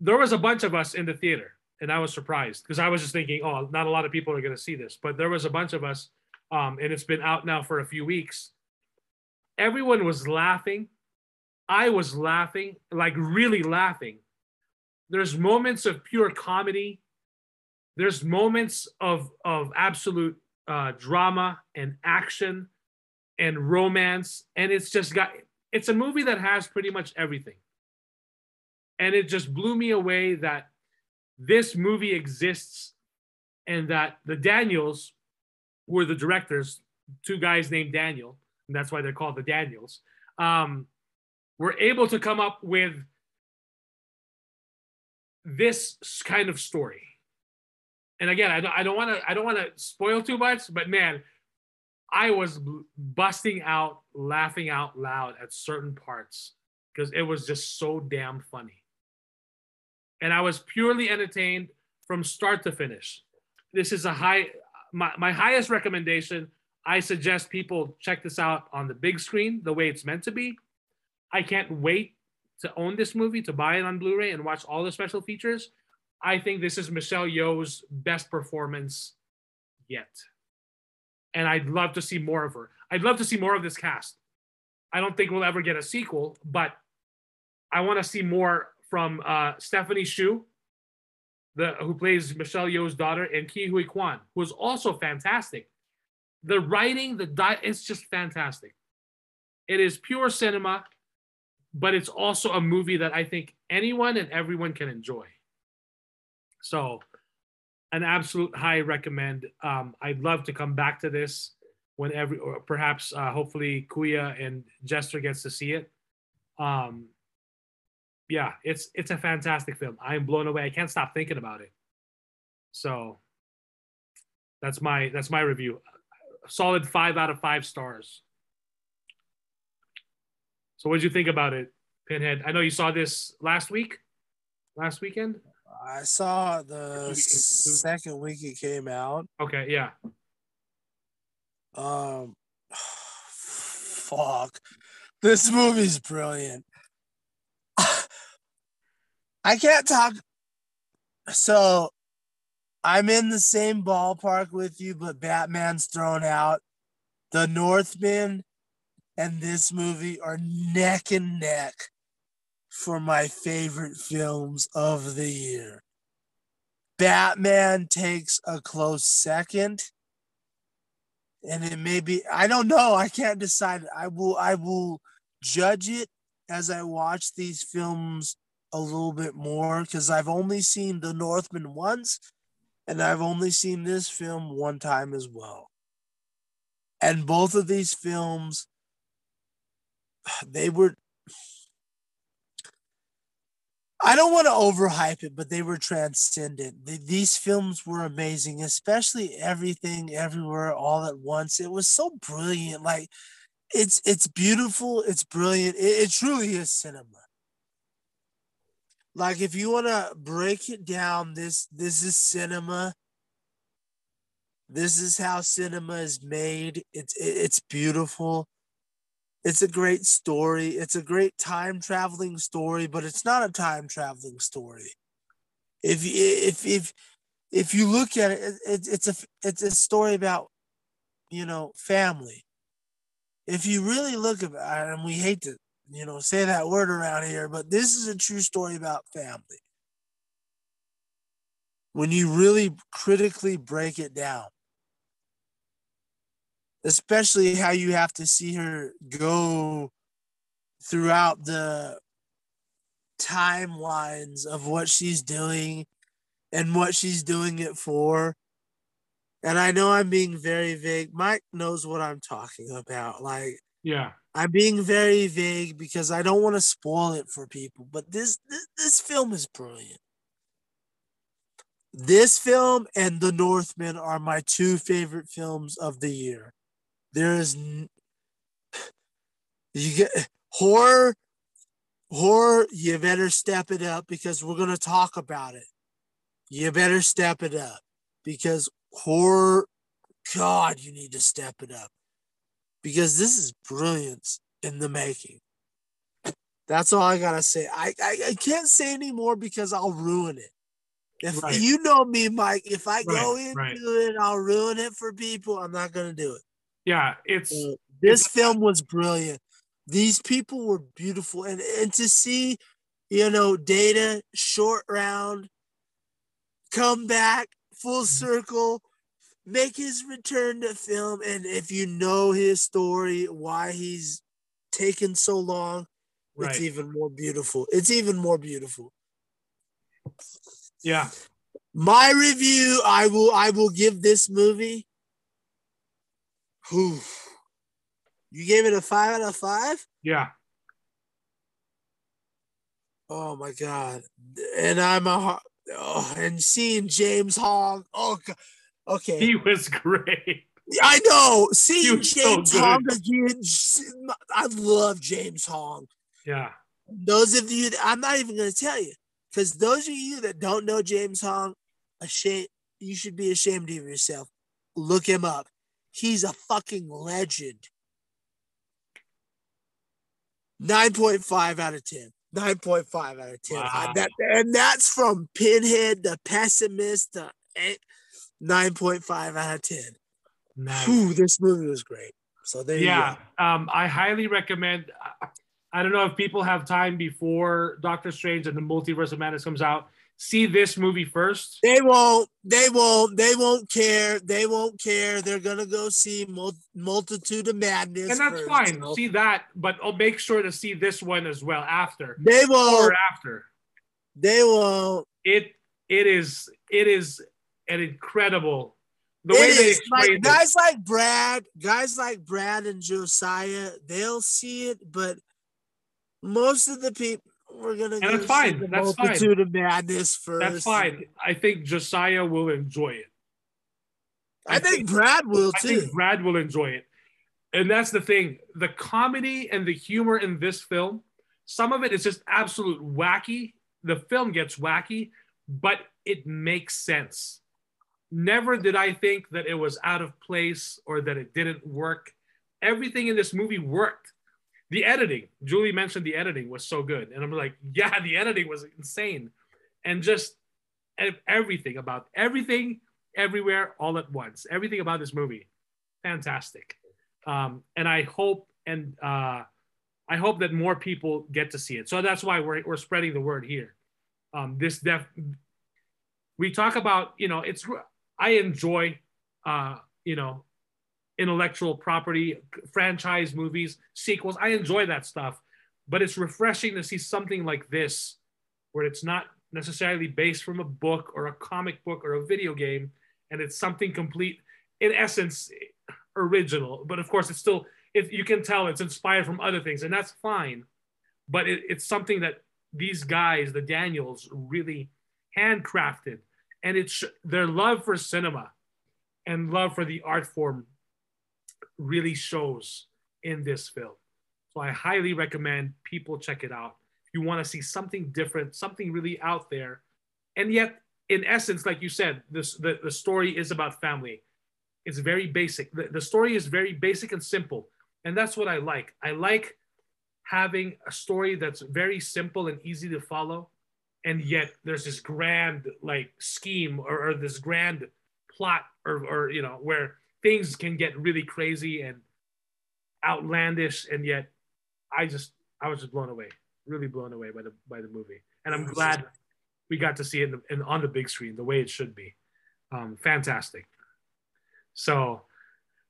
there was a bunch of us in the theater and I was surprised because I was just thinking, oh, not a lot of people are going to see this, but there was a bunch of us, um, and it's been out now for a few weeks. Everyone was laughing. I was laughing, like really laughing. There's moments of pure comedy. There's moments of of absolute uh, drama and action and romance, and it's just got. It's a movie that has pretty much everything, and it just blew me away that this movie exists and that the Daniels were the directors, two guys named Daniel, and that's why they're called the Daniels, um, were able to come up with this kind of story. And again, I don't, want to, I don't want to spoil too much, but man, I was busting out, laughing out loud at certain parts because it was just so damn funny and I was purely entertained from start to finish. This is a high, my, my highest recommendation. I suggest people check this out on the big screen, the way it's meant to be. I can't wait to own this movie, to buy it on Blu ray and watch all the special features. I think this is Michelle Yeoh's best performance yet. And I'd love to see more of her. I'd love to see more of this cast. I don't think we'll ever get a sequel, but I want to see more from uh, Stephanie Hsu, the who plays Michelle Yeoh's daughter, and Ke Huy Quan, who is also fantastic. The writing, the di- it's just fantastic. It is pure cinema, but it's also a movie that I think anyone and everyone can enjoy. So, an absolute high recommend. Um, I'd love to come back to this whenever, or perhaps, uh, hopefully, Kuya and Jester gets to see it. Um, yeah, it's it's a fantastic film. I'm blown away. I can't stop thinking about it. So that's my that's my review. solid five out of five stars. So, what did you think about it, Pinhead? I know you saw this last week, last weekend. I saw the Two weekends, two- second week it came out. Okay, yeah, Um, fuck, this movie's brilliant. I can't talk. So, I'm in the same ballpark with you, but Batman's thrown out. The Northman and this movie are neck and neck for my favorite films of the year. Batman takes a close second. And it may be i don't know i can't decide. I will i will judge it as i watch these films a little bit more because i've only seen the northman once and i've only seen this film one time as well. And both of these films they were I don't want to overhype it, but they were transcendent. Th- These films were amazing, especially everything, everywhere, all at once. It was so brilliant. Like, it's it's beautiful. It's brilliant. It, it truly is cinema. Like, if you want to break it down, this this is cinema. This is how cinema is made. It's it, it's beautiful. It's a great story. It's a great time traveling story, but it's not a time traveling story. If if if if you look at it, it, it's a it's a story about you know family. If you really look at it, and we hate to you know say that word around here, but this is a true story about family. When you really critically break it down especially how you have to see her go throughout the timelines of what she's doing and what she's doing it for. And I know I'm being very vague. Mike knows what I'm talking about. Like yeah, I'm being very vague because I don't want to spoil it for people. But this this, this film is brilliant. This film and The Northman are my two favorite films of the year. There is you get horror horror you better step it up because we're going to talk about it. You better step it up because horror god you need to step it up because this is brilliance in the making. That's all I gotta say. I, I, I can't say anymore because I'll ruin it. If Right. you know me, Mike, if I go into right. it, I'll ruin it for people. I'm not gonna do it. Yeah. It's Uh, this film was brilliant. These people were beautiful, and and to see, you know, Data short round come back full circle, make his return to film, and if you know his story, why he's taken so long, right. it's even more beautiful. It's even more beautiful. yeah, My review, I will I will give this movie. Whew. You gave it a five out of five? yeah. Oh my god! And I'm a oh, and seeing James Hong. Oh, God. okay. He was great. I know. Seeing was so James. Hong again. I love James Hong. Yeah, Those of you, that, I'm not even going to tell you, because those of you that don't know James Hong, ashamed, you should be ashamed of yourself. Look him up. He's a fucking legend. 9.5 out of 10. 9.5 out of 10. Wow. I- that, and that's from Pinhead, the pessimist, the eh, 9.5 out of 10. nice. Whew, this movie was great. So there yeah you go. um i highly recommend i don't know if people have time before doctor strange and the multiverse of madness comes out see this movie first They won't. They won't. They won't care. They won't care. They're gonna go see mul- multitude of madness. and that's first, fine so see that but i'll make sure to see this one as well after They won't. or after They won't. it it is it is an incredible the It way they. Like, explain it guys like Brad, guys like Brad and Josiah, they'll see it, but most of the people we're gonna And that's fine. the That's fine. of madness first. that's fine i think josiah will enjoy it I think Brad will I too. think Brad will enjoy it. And that's the thing. The comedy and the humor in this film, some of it is just absolute wacky. The film gets wacky, but it makes sense. Never did I think that it was out of place or that it didn't work. Everything in this movie worked. The editing, Julie mentioned the editing was so good. And I'm like, yeah, the editing was insane. And just everything about everything, everywhere, all at once. Everything about this movie, fantastic. Um, and I hope and uh, I hope that more people get to see it. So that's why we're we're spreading the word here. Um, this def we talk about you know it's I enjoy uh, you know intellectual property franchise movies sequels. I enjoy that stuff but it's refreshing to see something like this where it's not necessarily based from a book or a comic book or a video game and it's something complete in essence original. But of course it's still if you can tell it's inspired from other things and that's fine. But it, it's something that these guys the daniels really handcrafted and it's their love for cinema and love for the art form really shows in this film. So i highly recommend people check it out. If you want to see something different something really out there and yet in essence like you said this the, the story is about family. It's very basic. The, the story is very basic and simple and that's what i like. I like having a story that's very simple and easy to follow and yet there's this grand like scheme or, or this grand plot or, or you know where things can get really crazy and outlandish and yet i just i was just blown away really blown away by the by the movie. And i'm glad we got to see it in, the, in on the big screen the way it should be. Um, fantastic. So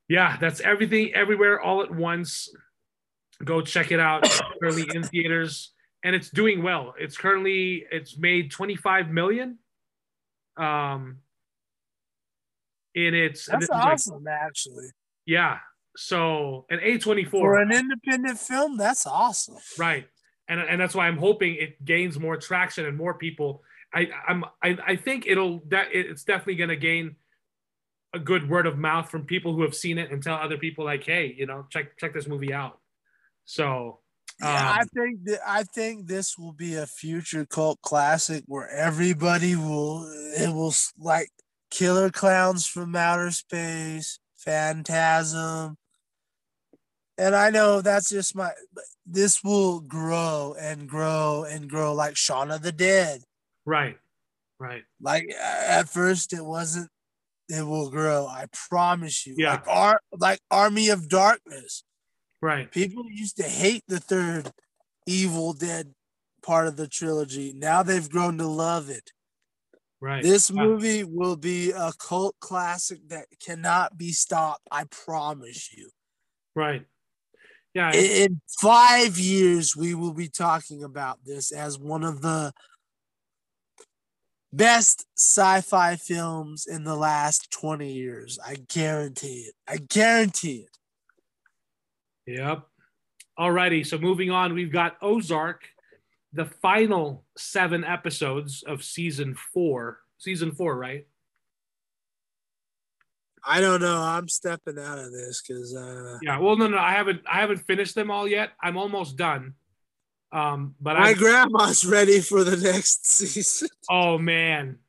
yeah that's everything everywhere all at once. Go check it out. Currently in theaters and it's doing well. It's currently it's made 25 million. Um in its That's this is like- awesome, actually. yeah. So an a24 For an independent film, that's awesome. right. And, and that's why i'm hoping it gains more traction and more people. I i'm i, I think it'll that it's definitely going to gain a good word of mouth from people who have seen it and tell other people like hey you know check check this movie out. So Yeah, um, I think that I think this will be a future cult classic where everybody will it will like Killer Clowns from Outer Space, Phantasm. And I know that's just my this will grow and grow and grow like Shaun of the Dead. right right Like at first it wasn't it will grow. I promise you. Yeah. Like Ar- like Army of Darkness. right People used to hate the third Evil Dead part of the trilogy. Now they've grown to love it. Right This Yeah. movie will be a cult classic that cannot be stopped. I promise you. right yeah In, in five years, we will be talking about this as one of the best sci-fi films in the last 20 years. I guarantee it. I guarantee it. Yep. Alrighty, so moving on, we've got Ozark, the final seven episodes of season four. Season four, right? I don't know. I'm stepping out of this because uh, Yeah. Well, no, no, I haven't. I haven't finished them all yet. I'm almost done. Um, but my I. grandma's ready for the next season. Oh man.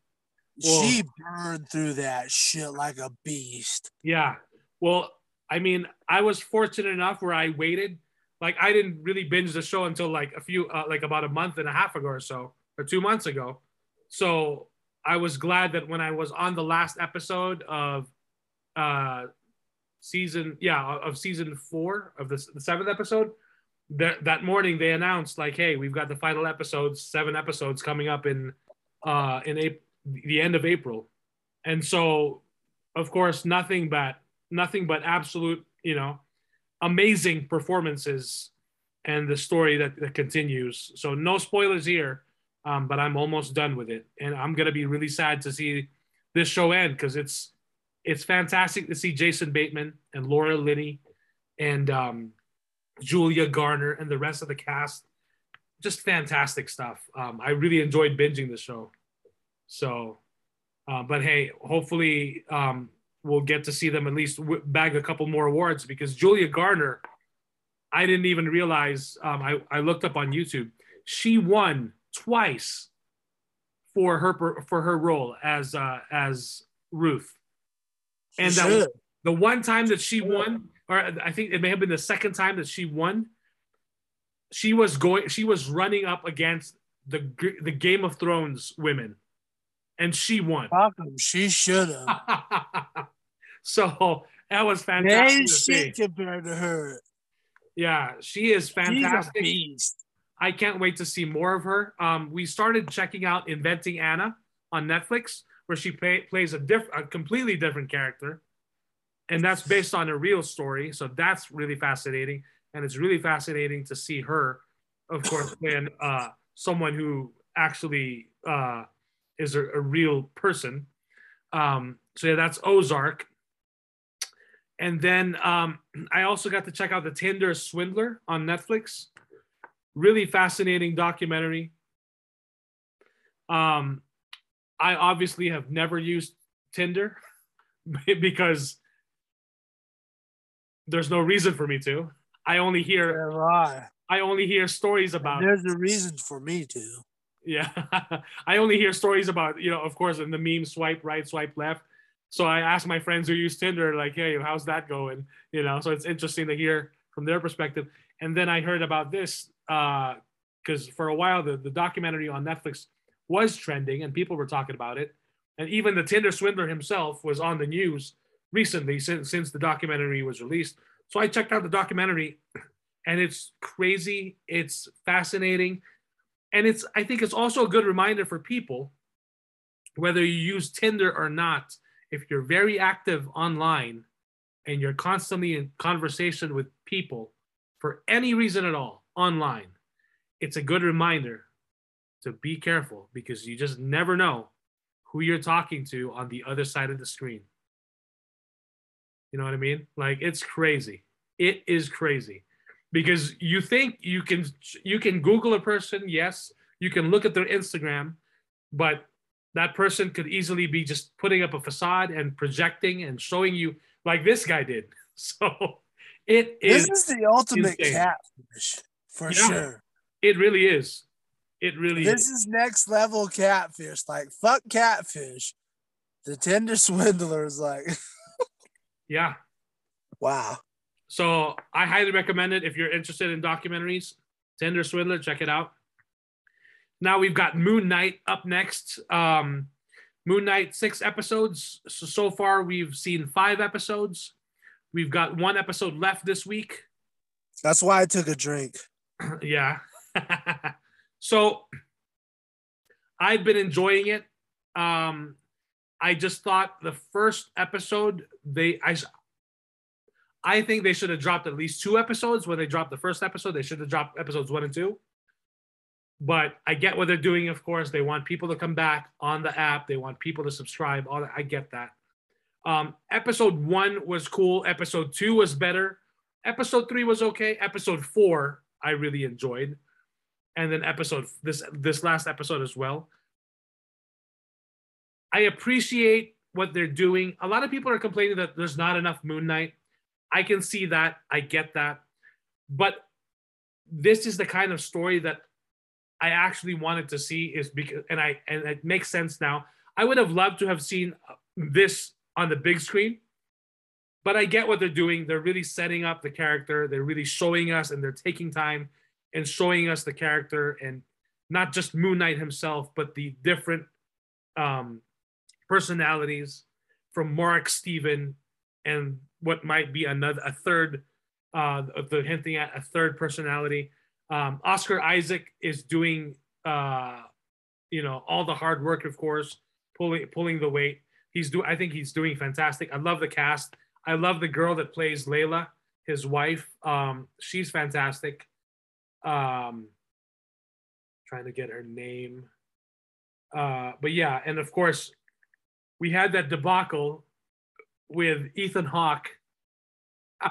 Well- she burned through that shit like a beast. Yeah. Well, I mean, I was fortunate enough where I waited. Like, I didn't really binge the show until like a few, uh, like about a month and a half ago or so, or two months ago. So I was glad that when I was on the last episode of uh season, yeah, of season four of the, the seventh episode, that that morning they announced like, hey, we've got the final episodes, seven episodes coming up in uh in the end of April, and so of course nothing but nothing but absolute, you know, amazing performances and the story that, that continues. So no spoilers here, um, but I'm almost done with it, and I'm gonna be really sad to see this show end because it's it's fantastic to see Jason Bateman and Laura Linney and um, Julia Garner and the rest of the cast. Just fantastic stuff. Um, I really enjoyed binging the show. So, uh, but hey, hopefully um, we'll get to see them at least w- bag a couple more awards because Julia Garner, I didn't even realize. Um, I I looked up on YouTube. She won twice for her for her role as uh, as Ruth, and that the one time that she won, or I think it may have been the second time that she won. She was going. She was running up against the the Game of Thrones women, and she won. She should have. so that was fantastic ain't shit compared to her. Yeah, she is fantastic. beast. I can't wait to see more of her. Um, we started checking out Inventing Anna on Netflix, where she play, plays a diff- a completely different character, and that's based on a real story. So that's really fascinating, and it's really fascinating to see her, of course, playing uh, someone who actually uh, is a, a real person. Um, so yeah, that's Ozark. And then um, I also got to check out the Tinder Swindler on Netflix really fascinating documentary. Um, I obviously have never used Tinder because there's no reason for me to. I only hear They're. I only hear stories about There's a reason for me to. yeah. I only hear stories about, you know, of course, in the meme swipe right, swipe left. So I ask my friends who use Tinder, like, hey, how's that going? You know, so it's interesting to hear from their perspective. And then I heard about this uh, because for a while the, the documentary on Netflix was trending and people were talking about it. And even the Tinder swindler himself was on the news recently since since the documentary was released. So I checked out the documentary and it's crazy, it's fascinating, and it's I think it's also a good reminder for people whether you use Tinder or not, if you're very active online and you're constantly in conversation with people for any reason at all online, it's a good reminder to be careful because you just never know who you're talking to on the other side of the screen. You know what I mean? Like it's crazy. It is crazy because you think you can you can Google a person, yes, you can look at their Instagram, but that person could easily be just putting up a facade and projecting and showing you like this guy did. So it is This is the ultimate insane. catfish for Yeah. sure. it really is. It really is. This is. is next level catfish. Like fuck catfish. The Tinder swindler is like, Yeah. wow. So I highly recommend it if you're interested in documentaries. Tinder Swindler, check it out. Now we've got Moon Knight up next. Um, Moon Knight six episodes. So so far we've seen five episodes. We've got one episode left this week. That's why I took a drink. yeah. so I've been enjoying it. Um, I just thought the first episode they I I think they should have dropped at least two episodes when they dropped the first episode. They should have dropped episodes one and two. But I get what they're doing, of course. They want people to come back on the app. They want people to subscribe. All that. I get that. Um, episode one was cool. Episode two was better. Episode three was okay. Episode four, I really enjoyed. And then episode this this last episode as well. I appreciate what they're doing. A lot of people are complaining that there's not enough Moon Knight. I can see that. I get that. But this is the kind of story that I actually wanted to see is because and I and it makes sense now. I would have loved to have seen this on the big screen. But I get what they're doing. They're really setting up the character. They're really showing us and they're taking time and showing us the character and not just Moon Knight himself, but the different um, personalities from Mark, Steven, and what might be another a third. Uh, the hinting at a third personality. Um, Oscar Isaac is doing, uh, you know, all the hard work, of course, pulling pulling the weight. He's do. I think he's doing fantastic. I love the cast. I love the girl that plays Layla, his wife. Um, she's fantastic. Um, trying to get her name. Uh, but yeah, and of course, we had that debacle with Ethan Hawke,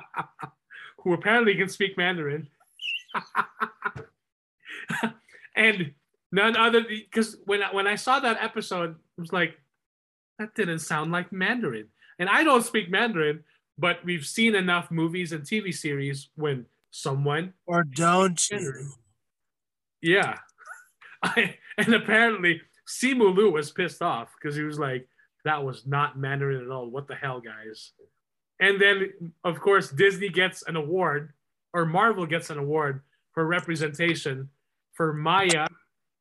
who apparently can speak Mandarin. and none other because when I, when I saw that episode, it was like that didn't sound like Mandarin. And I don't speak Mandarin, but we've seen enough movies and TV series when someone, Or don't you? yeah, I, and apparently Simu Liu was pissed off because he was like, "That was not Mandarin at all. What the hell, guys?" And then, of course, Disney gets an award, or Marvel gets an award for representation for Maya,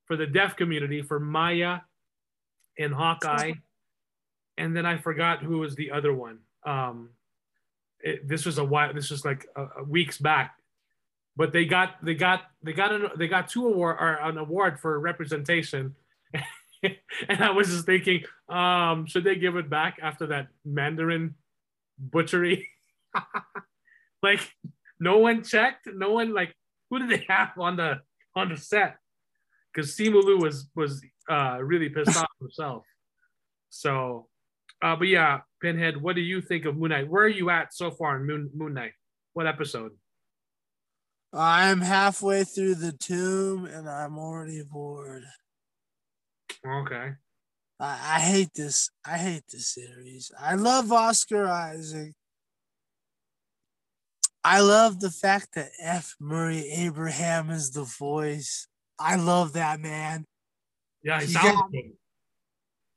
for the deaf community, for Maya in Hawkeye. And then I forgot who was the other one. Um, it, this was a while. This was like uh, uh, weeks back, but they got they got they got an, they got two award or an award for representation. and I was just thinking, um, should they give it back after that Mandarin butchery? like, no one checked. No one like who did they have on the on the set? Because Simu Liu was was uh, really pissed off himself. So, uh, but yeah, Pinhead, what do you think of Moon Knight? Where are you at so far in Moon Moon Knight? What episode? I'm halfway through the tomb and I'm already bored. Okay. I, I hate this. I hate this series. I love Oscar Isaac. I love the fact that F. Murray Abraham is the voice. I love that man. Yeah, he You sounds got- good.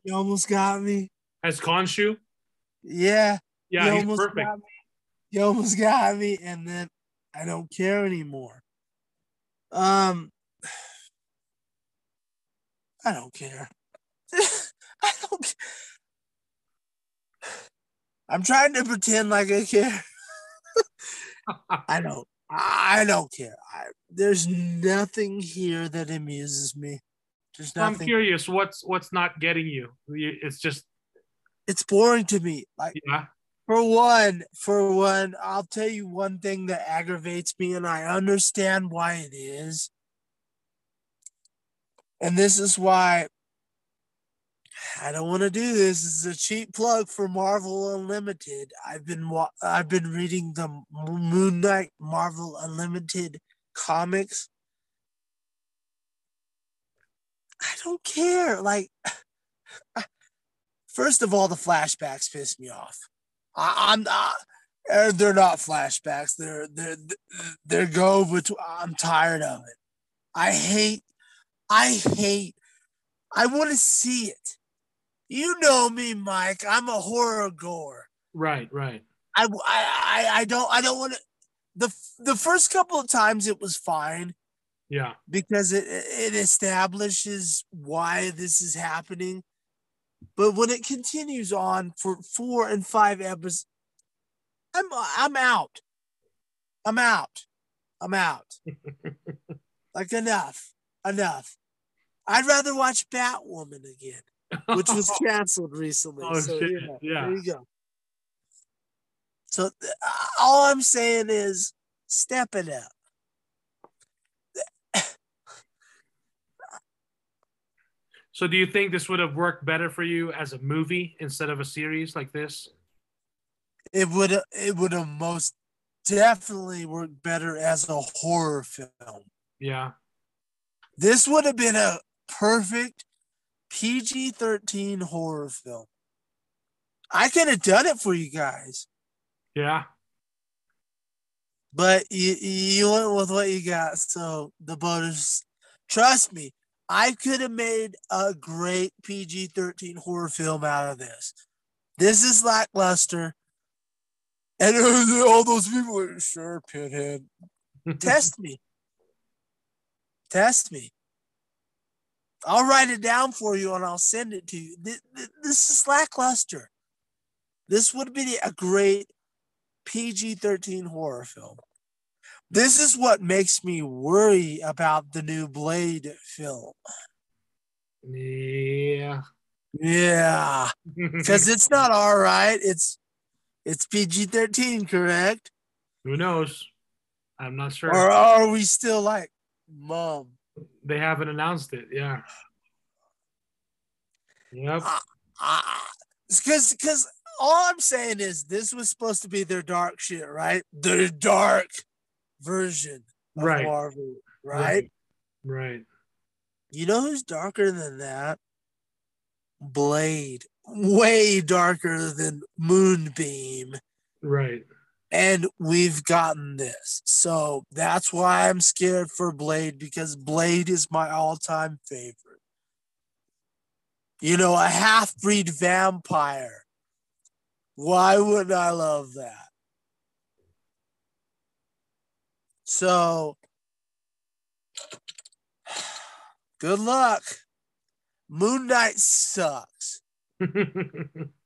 You almost got me. As Khonshu? Yeah. Yeah, you he's almost perfect. got me. You almost got me, and then I don't care anymore. Um, I don't care. I don't. ca- I'm trying to pretend like I care. I don't. I don't care. I, there's nothing here that amuses me. There's nothing. I'm curious, what's what's not getting you? It's just It's boring to me. Like yeah, For one, for one, I'll tell you one thing that aggravates me, and I understand why it is. And this is why I don't want to do this. This is a cheap plug for Marvel Unlimited. I've been wa- I've been reading the Moon Knight Marvel Unlimited comics. I don't care. Like, first of all, the flashbacks piss me off. I, I'm not. uh, They're not flashbacks. They're they're they're go between. I'm tired of it. I hate. I hate. I want to see it. You know me, Mike. I'm a horror gore. right, right. I I I, don't I don't want to. The the first couple of times it was fine Yeah, because it it establishes why this is happening. But when it continues on for four and five episodes, I'm I'm out. I'm out. I'm out. like enough. Enough. I'd rather watch Batwoman again, which was canceled recently. Oh, so shit. know, Yeah. there you go. So all I'm saying is step it up. So do you think this would have worked better for you as a movie instead of a series like this? it would it would have most definitely worked better as a horror film. Yeah. This would have been a perfect PG-13 horror film. I could have done it for you guys, Yeah. but you you went with what you got. So the voters, trust me, I could have made a great PG-13 horror film out of this. This is lackluster. And all those people are sure, Pinhead. Test me. Test me. I'll write it down for you and I'll send it to you. This, this is lackluster. This would be a great PG 13 horror film. This is what makes me worry about the new Blade film. yeah. Yeah, because it's not all right. It's it's PG 13, correct? Who knows? I'm not sure. Or are we still like, mom? They haven't announced it. Yeah. Yep. Uh, because because all I'm saying is this was supposed to be their dark shit, right? Their dark version of Right. Marvel, right? Right. You know who's darker than that? Blade. way darker than Moonbeam. Right. And we've gotten this. So that's why I'm scared for Blade because Blade is my all-time favorite. You know, a half-breed vampire. Why wouldn't I love that? So good luck. Moon Knight sucks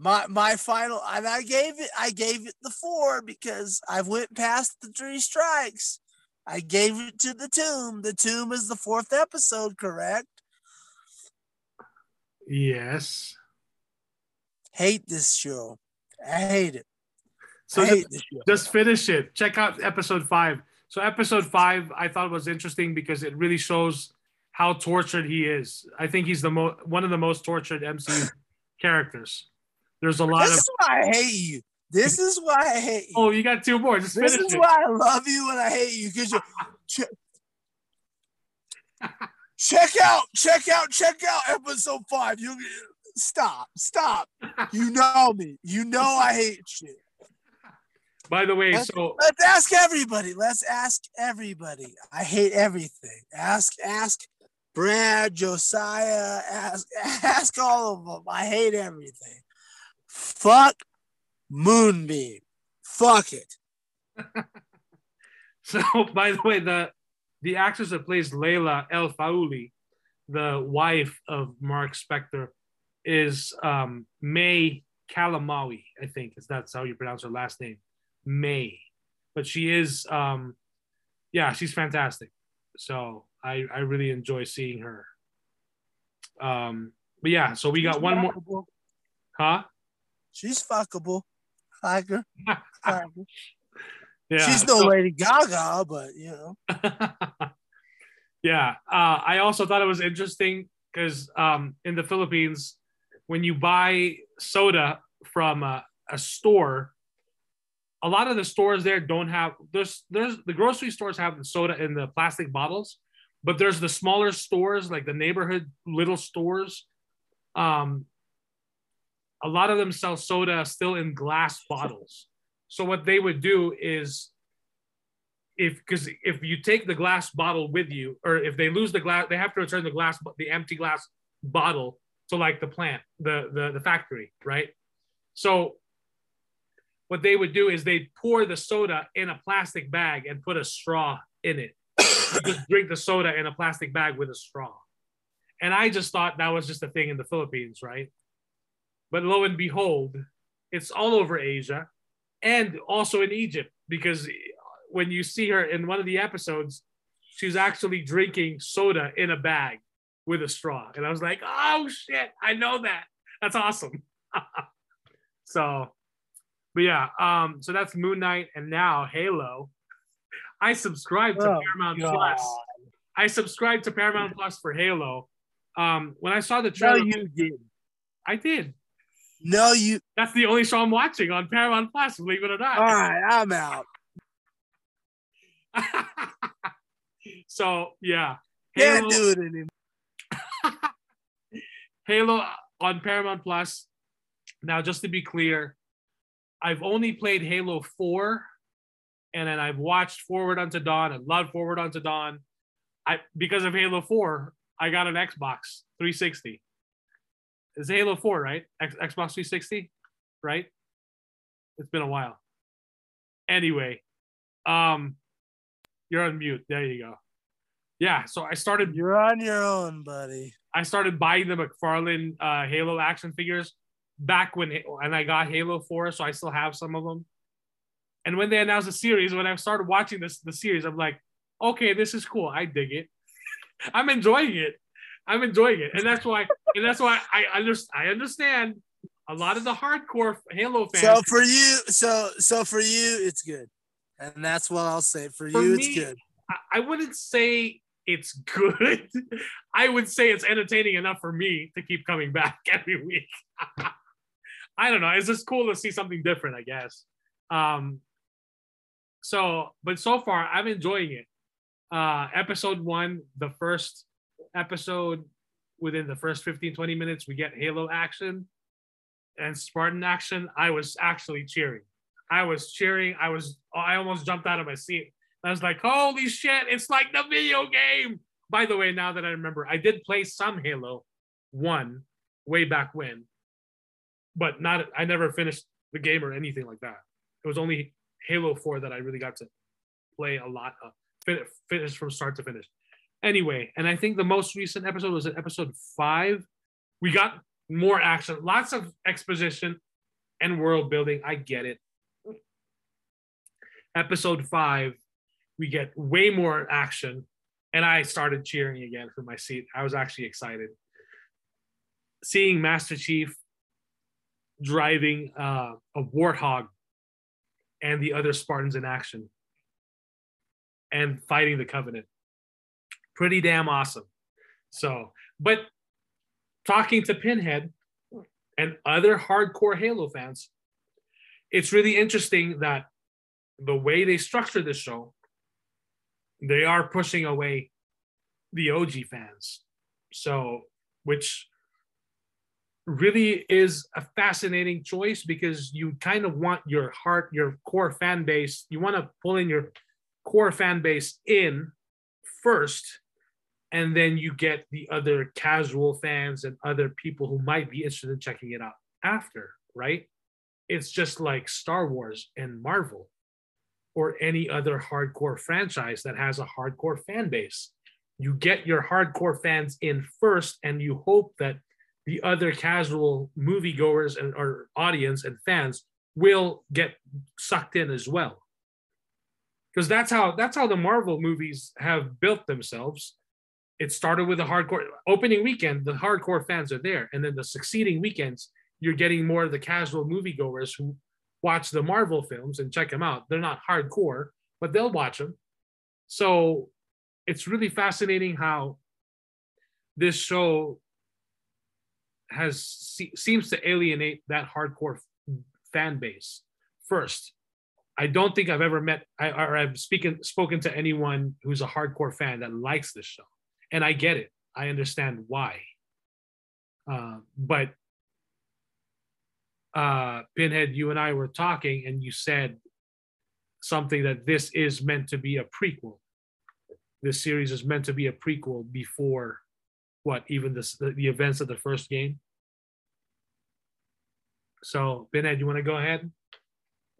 my my final and I gave it I gave it the four because I went past the three strikes. I gave it to the tomb. The tomb is the fourth episode, correct? yes. Hate this show. I hate it. So just, hate show. just finish it. Check out episode five. So episode five, I thought was interesting because it really shows how tortured he is. I think he's the most one of the most tortured MCU characters. There's a lot This of This is why I hate you. This is why I hate you. oh, you got two more. Just this is it. why I love you and I hate you because you check, check out, check out, check out episode five. You stop, stop. You know me. You know I hate shit. By the way, Let's- so Let's ask everybody. Let's ask everybody. I hate everything. Ask, ask Brad, Josiah, ask, ask all of them. I hate everything. Fuck Moonbeam. Fuck it. So, by the way, the the actress that plays Layla El-Faouly, the wife of Marc Spector, is um, May Calamawy. I think is that's how you pronounce her last name, May. But she is, um, yeah, she's fantastic. So I I really enjoy seeing her. Um, but yeah, so we got She's one more, huh? She's fuckable. Like her. Like her. Yeah, She's no so- Lady Gaga, but you know. yeah. Uh, I also thought it was interesting because um, in the Philippines, when you buy soda from a, a store, a lot of the stores there don't have there's there's the grocery stores have the soda in the plastic bottles, but there's the smaller stores like the neighborhood little stores. Um, a lot of them sell soda still in glass bottles. So what they would do is if because if you take the glass bottle with you, or if they lose the glass, they have to return the glass, the empty glass bottle to like the plant, the the, the factory, right? So what they would do is they'd pour the soda in a plastic bag and put a straw in it. Just drink the soda in a plastic bag with a straw. And I just thought that was just a thing in the Philippines, right? But lo and behold, it's all over Asia and also in Egypt because when you see her in one of the episodes, she's actually drinking soda in a bag with a straw. And I was like, oh shit, I know that. That's awesome. so, but yeah, um, so that's Moon Knight and now Halo. I subscribed to Oh, Paramount God. Plus. I subscribed to Paramount Plus for Halo. Um, when I saw the No, trailer, you didn't. I did. No, you. That's the only show I'm watching on Paramount Plus, believe it or not. All right, I'm out. so yeah, Can't Halo, do it anymore. Halo on Paramount Plus. Now, just to be clear, I've only played Halo 4, and then I've watched Forward Unto Dawn. I love Forward Unto Dawn. I because of Halo 4, I got an Xbox 360. It's Halo 4, right? X, Xbox 360, right? It's been a while. Anyway, um, you're on mute. There you go. Yeah, so I started You're on your own, buddy. I started buying the McFarlane uh, Halo action figures back when, and I got Halo 4, so I still have some of them. And when they announced the series, when I started watching this the series, I'm like, okay, this is cool. I dig it. I'm enjoying it. I'm enjoying it, and that's why, and that's why I understand. I understand a lot of the hardcore Halo fans. So for you, so so for you, it's good, and that's what I'll say. For, For you, me- it's good. I, I wouldn't say it's good. I would say it's entertaining enough for me to keep coming back every week. I don't know. It's just cool to see something different, I guess. Um, so, but so far, I'm enjoying it. Uh, episode one, the first episode within the first 15, 20 minutes, we get Halo action and Spartan action, I was actually cheering. I was cheering. I was, I almost jumped out of my seat. I was like, holy shit, it's like the video game. By the way, now that I remember, I did play some Halo 1 way back when, but not, I never finished the game or anything like that. It was only Halo 4 that I really got to play a lot of, fin- finish from start to finish. Anyway, and I think the most recent episode was at episode five. We got more action, lots of exposition and world building. I get it. Episode five, we get way more action, and I started cheering again from my seat. I was actually excited. Seeing Master Chief driving uh, a warthog and the other Spartans in action and fighting the Covenant. Pretty damn awesome. So, but talking to Pinhead and other hardcore Halo fans, it's really interesting that the way they structure this show, they are pushing away the OG fans. So, which really is a fascinating choice because you kind of want your heart, your core fan base, you want to pull in your core fan base in first and then you get the other casual fans and other people who might be interested in checking it out after right? It's just like star wars and marvel or any other hardcore franchise that has a hardcore fan base. You get your hardcore fans in first and you hope that the other casual moviegoers and or audience and fans will get sucked in as well. Because that's how that's how the marvel movies have built themselves it started with a hardcore opening weekend the hardcore fans are there. And then the succeeding weekends you're getting more of the casual moviegoers who watch the marvel films and check them out. They're not hardcore but they'll watch them. So it's really fascinating how this show has se- seems to alienate that hardcore fan base. First i don't think i've ever met I, or i've speaken, spoken to anyone who's a hardcore fan that likes this show and I get it. I understand why. Uh, but uh, Pinhead, you and I were talking, and you said something that this is meant to be a prequel. This series is meant to be a prequel before what even this, the, the events of the first game. So, Pinhead, you want to go ahead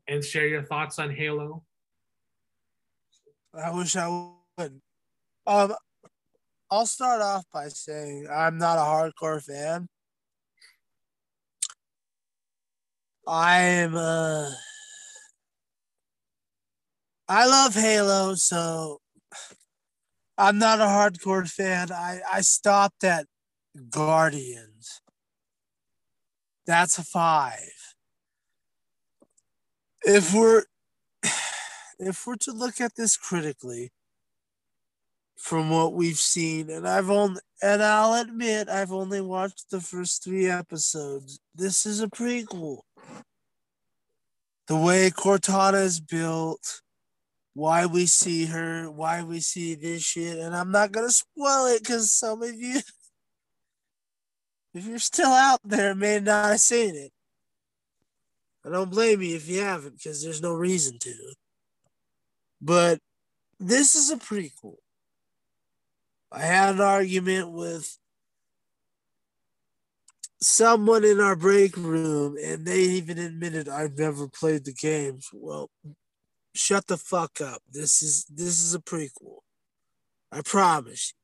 and share your thoughts on Halo? I wish I would. Um, I'll start off by saying I'm not a hardcore fan. I'm uh I love Halo, so I'm not a hardcore fan. I, I stopped at Guardians. That's a five. If we're if we're to look at this critically, from what we've seen and i've only and i'll admit i've only watched the first three episodes. This is a prequel. The way cortana is built why we see her why we see this shit and i'm not gonna spoil it because some of you if you're still out there may not have seen it. I don't blame you if you haven't because there's no reason to. But this is a prequel I had an argument with someone in our break room, and they even admitted I've never played the games. Well, shut the fuck up. This is this is a prequel. I promise.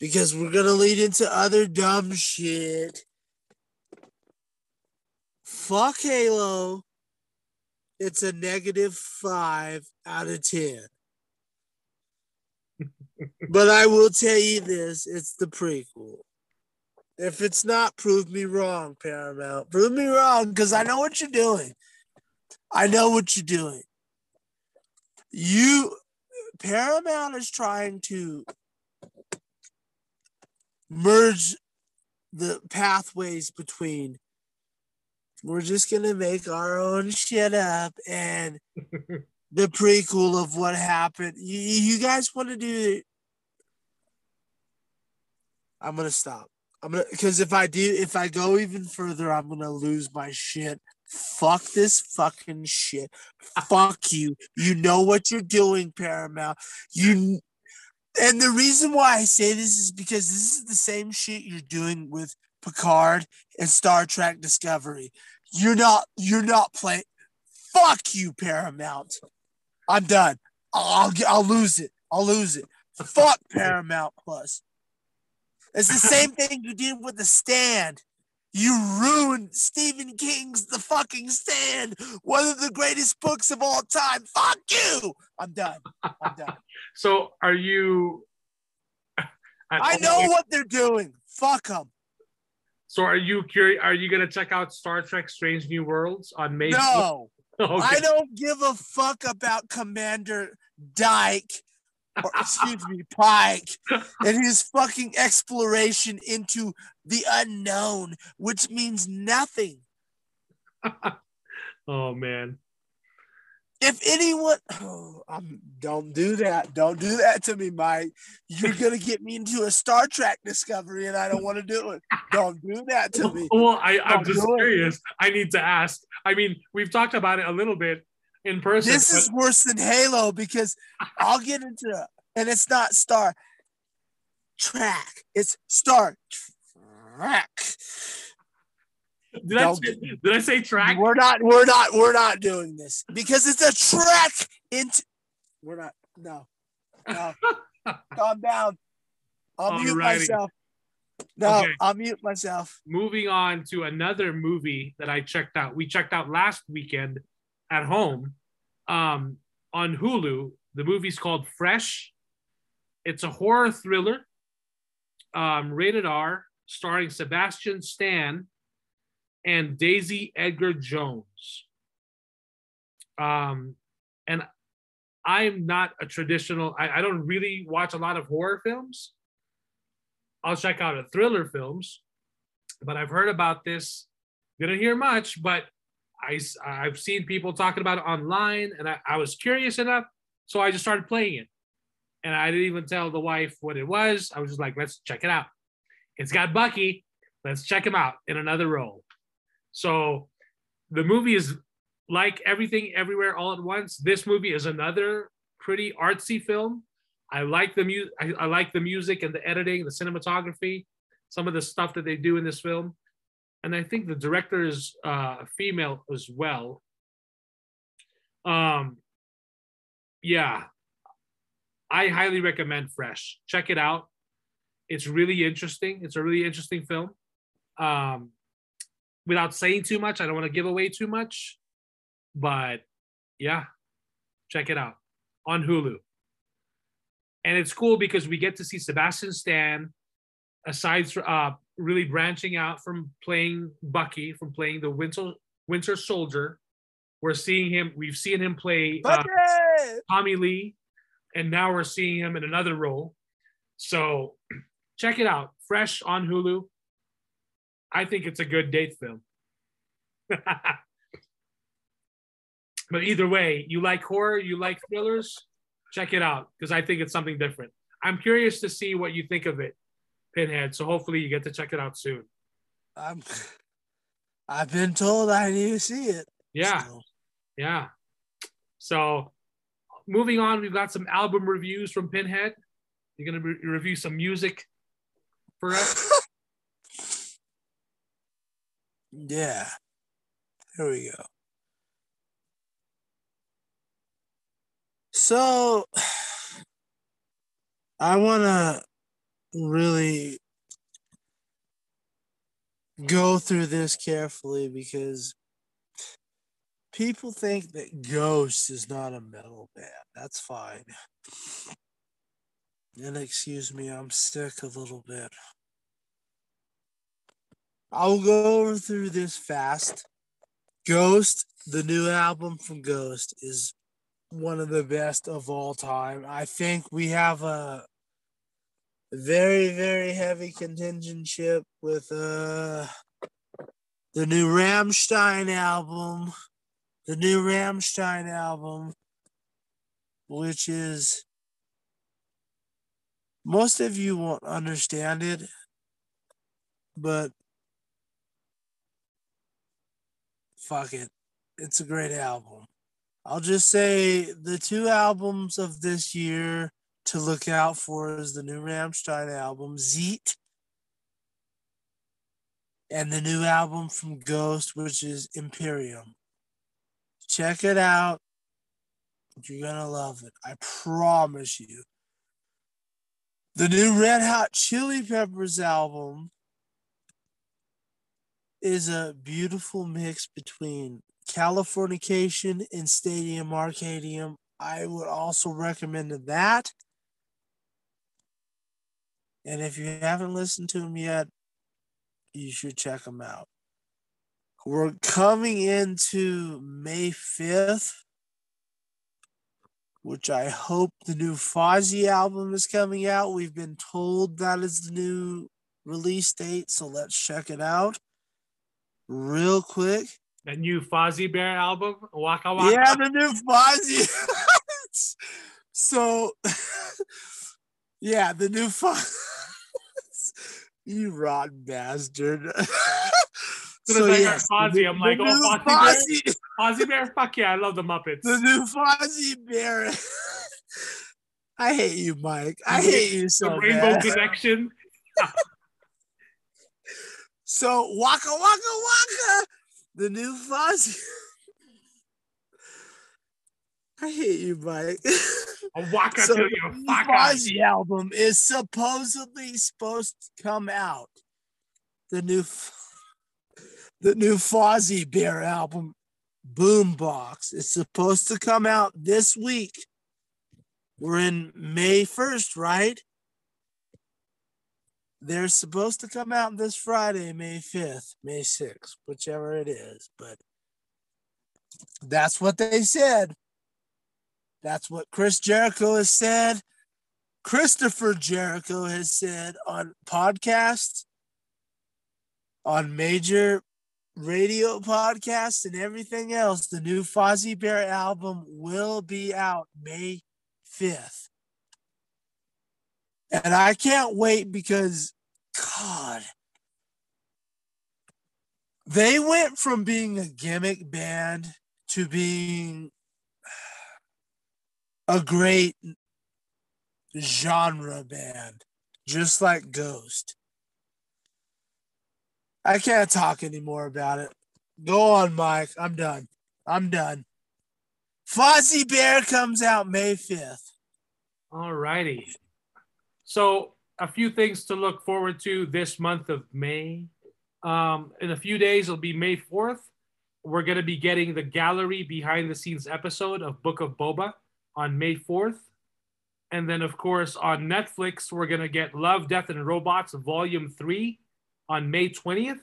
Because we're gonna lead into other dumb shit. Fuck Halo. It's a negative five out of ten but I will tell you this it's the prequel. If it's not, prove me wrong, Paramount. Prove me wrong because I know what you're doing. I know what you're doing. You, Paramount is trying to merge the pathways between we're just gonna make our own shit up and the prequel of what happened. You, you guys want to do I'm gonna stop. I'm gonna because if I do, if I go even further, I'm gonna lose my shit. Fuck this fucking shit. Fuck you. You know what you're doing, Paramount. You and the reason why I say this is because this is the same shit you're doing with Picard and Star Trek Discovery. You're not you're not playing fuck you, Paramount. I'm done. I'll I'll lose it. I'll lose it. Fuck Paramount Plus. It's the same thing you did with the stand. You ruined Stephen King's The fucking Stand, one of the greatest books of all time. Fuck you. I'm done. I'm done. So are you? I know what they're doing. Fuck them. So are you curious? Are you gonna check out Star Trek: Strange New Worlds on May? 4th? No, Okay. I don't give a fuck about Commander Dyke, excuse me, Pike, and his fucking exploration into the unknown, which means nothing. oh man. If anyone, oh, I'm, don't do that. Don't do that to me, Mike. You're gonna get me into a Star Trek discovery, and I don't want to do it. Don't do that to me. Well, I, I'm just do it. curious. I need to ask. I mean, we've talked about it a little bit in person. This but- is worse than Halo because I'll get into it, and it's not Star Track. It's Star Track. did, I say, did I say track? We're not. We're not. We're not doing this because it's a track into. We're not. No. No. Calm down. I'll mute myself. No, Okay. I'll mute myself. Moving on to another movie that I checked out. We checked out last weekend at home um, on Hulu. The movie's called Fresh. It's a horror thriller, um, rated R, starring Sebastian Stan and Daisy Edgar Jones. Um, and I'm not a traditional, I, I don't really watch a lot of horror films. I'll check out a thriller films, but I've heard about this. Didn't hear much, but I, I've seen people talking about it online and I, I was curious enough. So I just started playing it. And I didn't even tell the wife what it was. I was just like, let's check it out. It's got Bucky. Let's check him out in another role. So the movie is like everything everywhere all at once. This movie is another pretty artsy film. I like the music. I, I like the music and the editing, the cinematography, some of the stuff that they do in this film. And I think the director is uh, a female as well. Um, yeah, I highly recommend Fresh. Check it out. It's really interesting. It's a really interesting film. Um, without saying too much, I don't want to give away too much, but yeah, check it out on Hulu. And it's cool because we get to see Sebastian Stan, aside from uh, really branching out from playing Bucky, from playing the Winter Winter Soldier. We're seeing him. We've seen him play uh, Tommy Lee, and now we're seeing him in another role. So check it out. Fresh on Hulu. I think it's a good date film. but either way, you like horror, you like thrillers, check it out because I think it's something different. I'm curious to see what you think of it, Pinhead. So hopefully you get to check it out soon. I'm. I've been told I need to see it. Yeah. so. Yeah. So moving on, we've got some album reviews from Pinhead. You're going to re- review some music for us. Yeah. Here we go. So I want to really go through this carefully because people think that Ghost is not a metal band. That's fine. And excuse me, I'm sick a little bit. I'll go over through this fast. Ghost, the new album from Ghost, is one of the best of all time. I think we have a very, very heavy contingentship with uh the new Rammstein album. The new Rammstein album, which is most of you won't understand it but fuck it. It's a great album. I'll just say the two albums of this year to look out for is the new Rammstein album, Zeet, and the new album from Ghost, which is Imperium. Check it out. You're going to love it. I promise you. The new Red Hot Chili Peppers album is a beautiful mix between Californication and Stadium Arcadium. I would also recommend that. And if you haven't listened to them yet, you should check them out. We're coming into May 5th, which I hope the new Fozzy album is coming out. We've been told that is the new release date, so let's check it out real quick. The new Fozzy Bear album, Waka Waka. Yeah, the new Fozzy. so, yeah, the new Fozzy. You rotten bastard. As I heard Fozzie, I'm like, oh, Fozzie Bear? Fozzie Bear? Fuck yeah, I love the Muppets. the new Fozzy Bear. I hate you, Mike. I hate you so the so Rainbow bad. Connection. So Waka Waka Waka, the new Fozzy. I hate you, Mike. A Waka So till the you new fuck Fozzy album is supposedly supposed to come out. The new, the new Fozzy Bear album, Boombox, is supposed to come out this week. We're in May first, right? They're supposed to come out this Friday, May fifth, May sixth, whichever it is. But that's what they said. That's what Chris Jericho has said. Christopher Jericho has said on podcasts, on major radio podcasts, and everything else. The new Fozzy Bear album will be out May 5th. And I can't wait because, God, they went from being a gimmick band to being a great genre band, just like Ghost. I can't talk anymore about it. Go on, Mike. I'm done. I'm done. Fozzie Bear comes out May 5th. All righty. So, a few things to look forward to this month of May. Um, in a few days, it'll be May 4th. We're going to be getting the gallery behind the scenes episode of Book of Boba on May 4th. And then, of course, on Netflix, we're going to get Love, Death, and Robots Volume 3 on May 20th.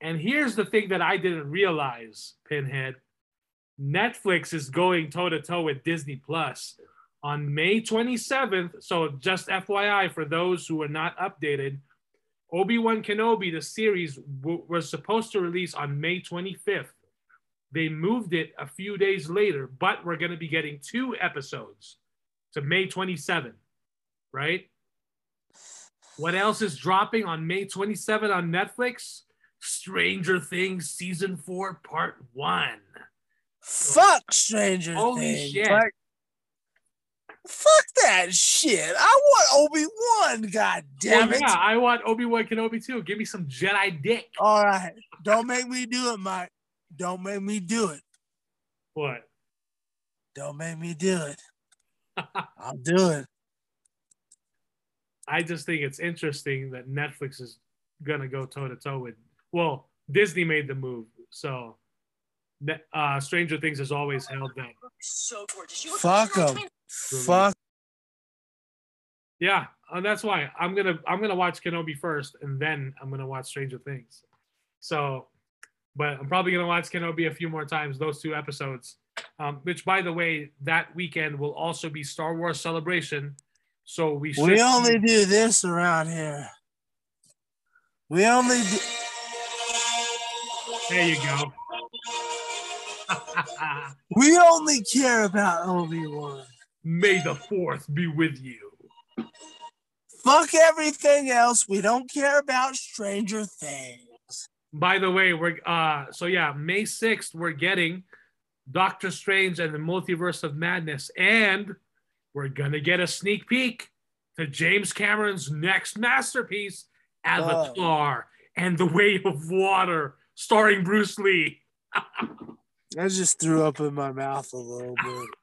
And here's the thing that I didn't realize, Pinhead Netflix is going toe to toe with Disney Plus on May 27th. So, just FYI for those who are not updated, Obi Wan Kenobi, the series, w- was supposed to release on May 25th. They moved it a few days later, but we're going to be getting two episodes to May 27th, right? What else is dropping on May 27th on Netflix? Stranger Things Season 4, Part 1. Fuck Stranger Holy Things. shit. Like, fuck that shit. I want Obi Wan. God oh, damn Well, it! yeah, I want Obi Wan Kenobi too. Give me some Jedi dick. All right, don't make me do it, Mike. Don't make me do it. What? Don't make me do it. I'll do it. I just think it's interesting that Netflix is gonna go toe to toe with. Well, Disney made the move, so uh, Stranger Things has always held that. So gorgeous. You Fuck them. Fuck. Yeah, and that's why I'm gonna I'm gonna watch Kenobi first, and then I'm gonna watch Stranger Things. So, but I'm probably gonna watch Kenobi a few more times. Those two episodes, um, which by the way, that weekend will also be Star Wars Celebration. So we should We only do this around here. We only do. there you go. We only care about Obi Wan. May the fourth be with you. Fuck everything else. We don't care about Stranger Things. By the way, we're uh so yeah, May 6th, we're getting Doctor Strange and the Multiverse of Madness, and we're gonna get a sneak peek to James Cameron's next masterpiece, Avatar and the Way of Water, starring Bruce Lee. I just threw up in my mouth a little bit.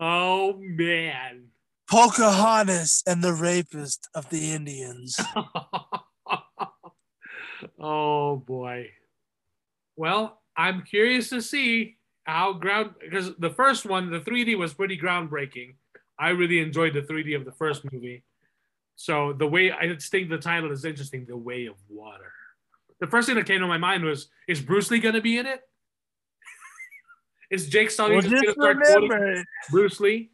Oh man. Pocahontas and the rapist of the Indians. oh boy. Well, I'm curious to see how ground because the first one, the 3D was pretty groundbreaking. I really enjoyed the 3D of the first movie. So the way I just think the title is interesting, The Way of Water. The first thing that came to my mind was, is Bruce Lee gonna be in it? is Jake Sully Well, just gonna start Bruce Lee?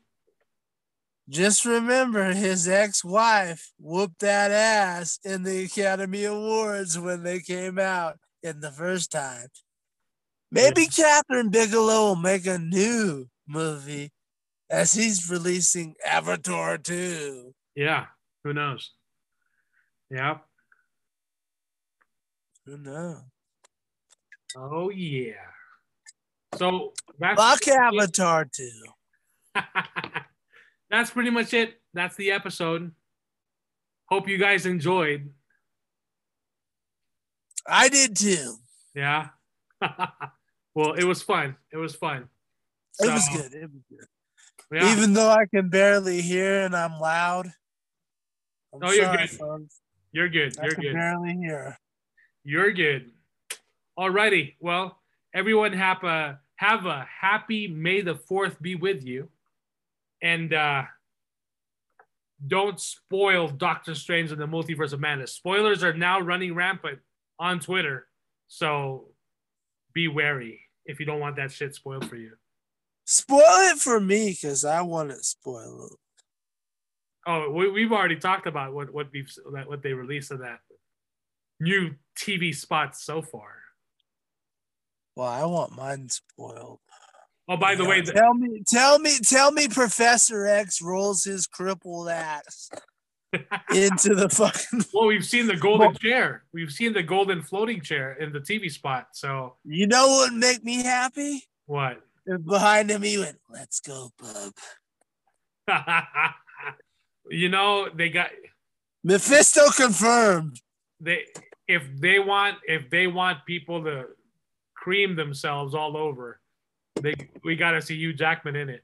Just remember his ex-wife whooped that ass in the Academy Awards when they came out in the first time. Maybe Kathryn Bigelow will make a new movie as he's releasing Avatar 2. Yeah, who knows? Yeah. Who knows? Oh yeah. So that's Fuck Avatar 2. that's pretty much it. That's the episode. Hope you guys enjoyed. I did too. Yeah. well, it was fun. It was fun. It was good. It was good. Yeah. Even though I can barely hear and I'm loud. I'm No, you're sorry, good. folks. You're good. You're can good. barely hear. You're good. Alrighty. Well, everyone have a have a happy May the Fourth be with you, and uh, don't spoil Doctor Strange and the Multiverse of Madness. Spoilers are now running rampant on Twitter, so be wary if you don't want that shit spoiled for you. Spoil it for me because I want it spoiled. Oh, we, we've already talked about what what we've that what they released of that new TV spot so far. Well, I want mine spoiled. Oh, by the way, the, tell me, tell me, tell me, Professor X rolls his crippled ass into the fucking. Well, we've seen the golden chair. We've seen the golden floating chair in the TV spot. So You know what would make me happy? what? If behind him he went, "Let's go, bub." you know, they got Mephisto confirmed. they if they want if they want people to cream themselves all over, they we got to see Hugh Jackman in it.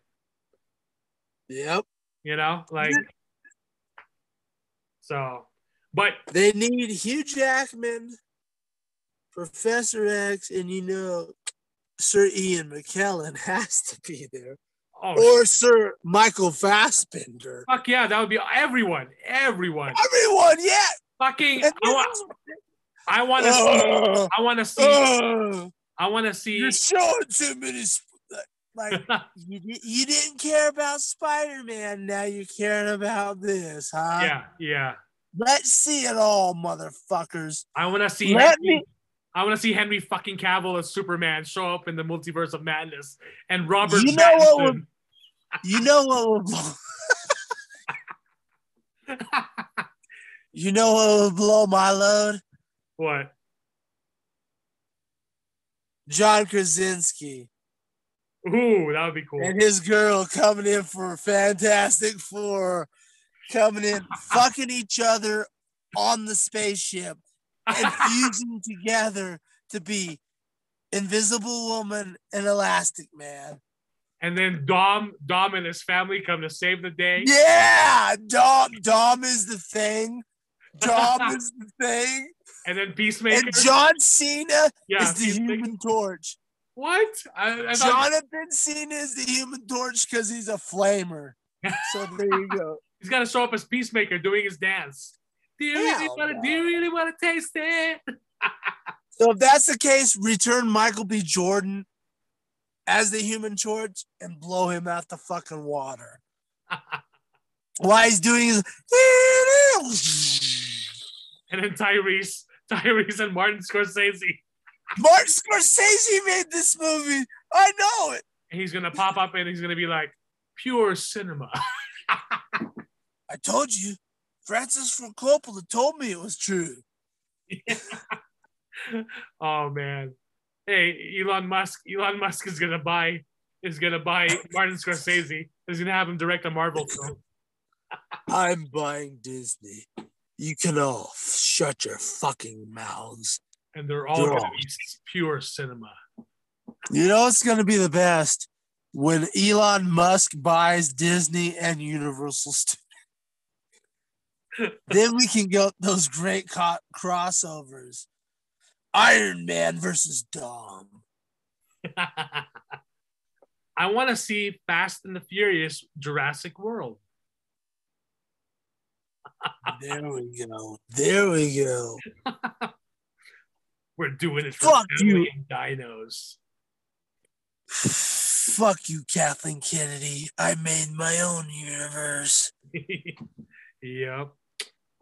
Yep. You know, like so. But They need Hugh Jackman, Professor X, and you know, Sir Ian McKellen has to be there, oh or Sir Michael Fassbender. fuck yeah, that would be everyone, everyone. Everyone, yeah. Fucking, I want, I want to see, I want to see, Ugh. I want to see. You're showing too many. sp- Like you, you didn't care about Spider Man, now you're caring about this, huh? yeah, yeah. Let's see it all, motherfuckers. I want to see. Let Henry, me- I want to see Henry fucking Cavill as Superman show up in the multiverse of madness, and Robert. You know what Pattinson- You know what would you know what would blow my load? what? John Krasinski Ooh, that would be cool. and his girl coming in for Fantastic Four, coming in, fucking each other on the spaceship and fusing together to be Invisible Woman and Elastic Man. and then Dom, Dom and his family come to save the day. Yeah, Dom, Dom is the thing. Dom is the thing. And then Peacemaker. And John Cena yeah, is the. Human Torch. What? I, I thought Jonathan Cena is the Human Torch because he's a flamer. So there you go. he's got to show up as Peacemaker doing his dance. Do you really want to? Do you really want to taste it? So if that's the case, return Michael B. Jordan as the Human Torch and blow him out the fucking water. Why he's doing his. And then Tyrese, Tyrese and Martin Scorsese. Martin Scorsese made this movie. I know it. And he's gonna pop up and he's gonna be like, pure cinema. I told you, Francis Ford Coppola told me it was true. oh man. Hey, Elon Musk. Elon Musk is gonna buy is gonna buy Martin Scorsese. He's gonna have him direct a Marvel film. I'm buying Disney. You can all shut your fucking mouths. And they're all gonna all- be pure cinema. You know what's going to be the best when Elon Musk buys Disney and Universal Studios. then we can get those great co- crossovers. Iron Man versus Dom. I want to see Fast and the Furious Jurassic World. There we go. There we go. We're doing it for Fuck you. dinos. Fuck you, Kathleen Kennedy. I made my own universe. yep.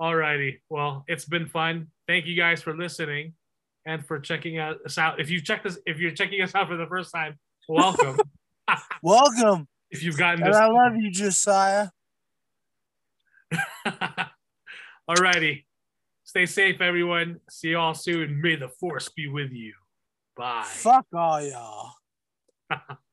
Alrighty. Well, it's been fun. Thank you guys for listening and for checking us out. If you checked us, if you're checking us out for the first time, welcome. Welcome. if you've gotten And this, I love you, Josiah. Alrighty. Stay safe, everyone. See you all soon. May the force be with you. Bye. Fuck all y'all.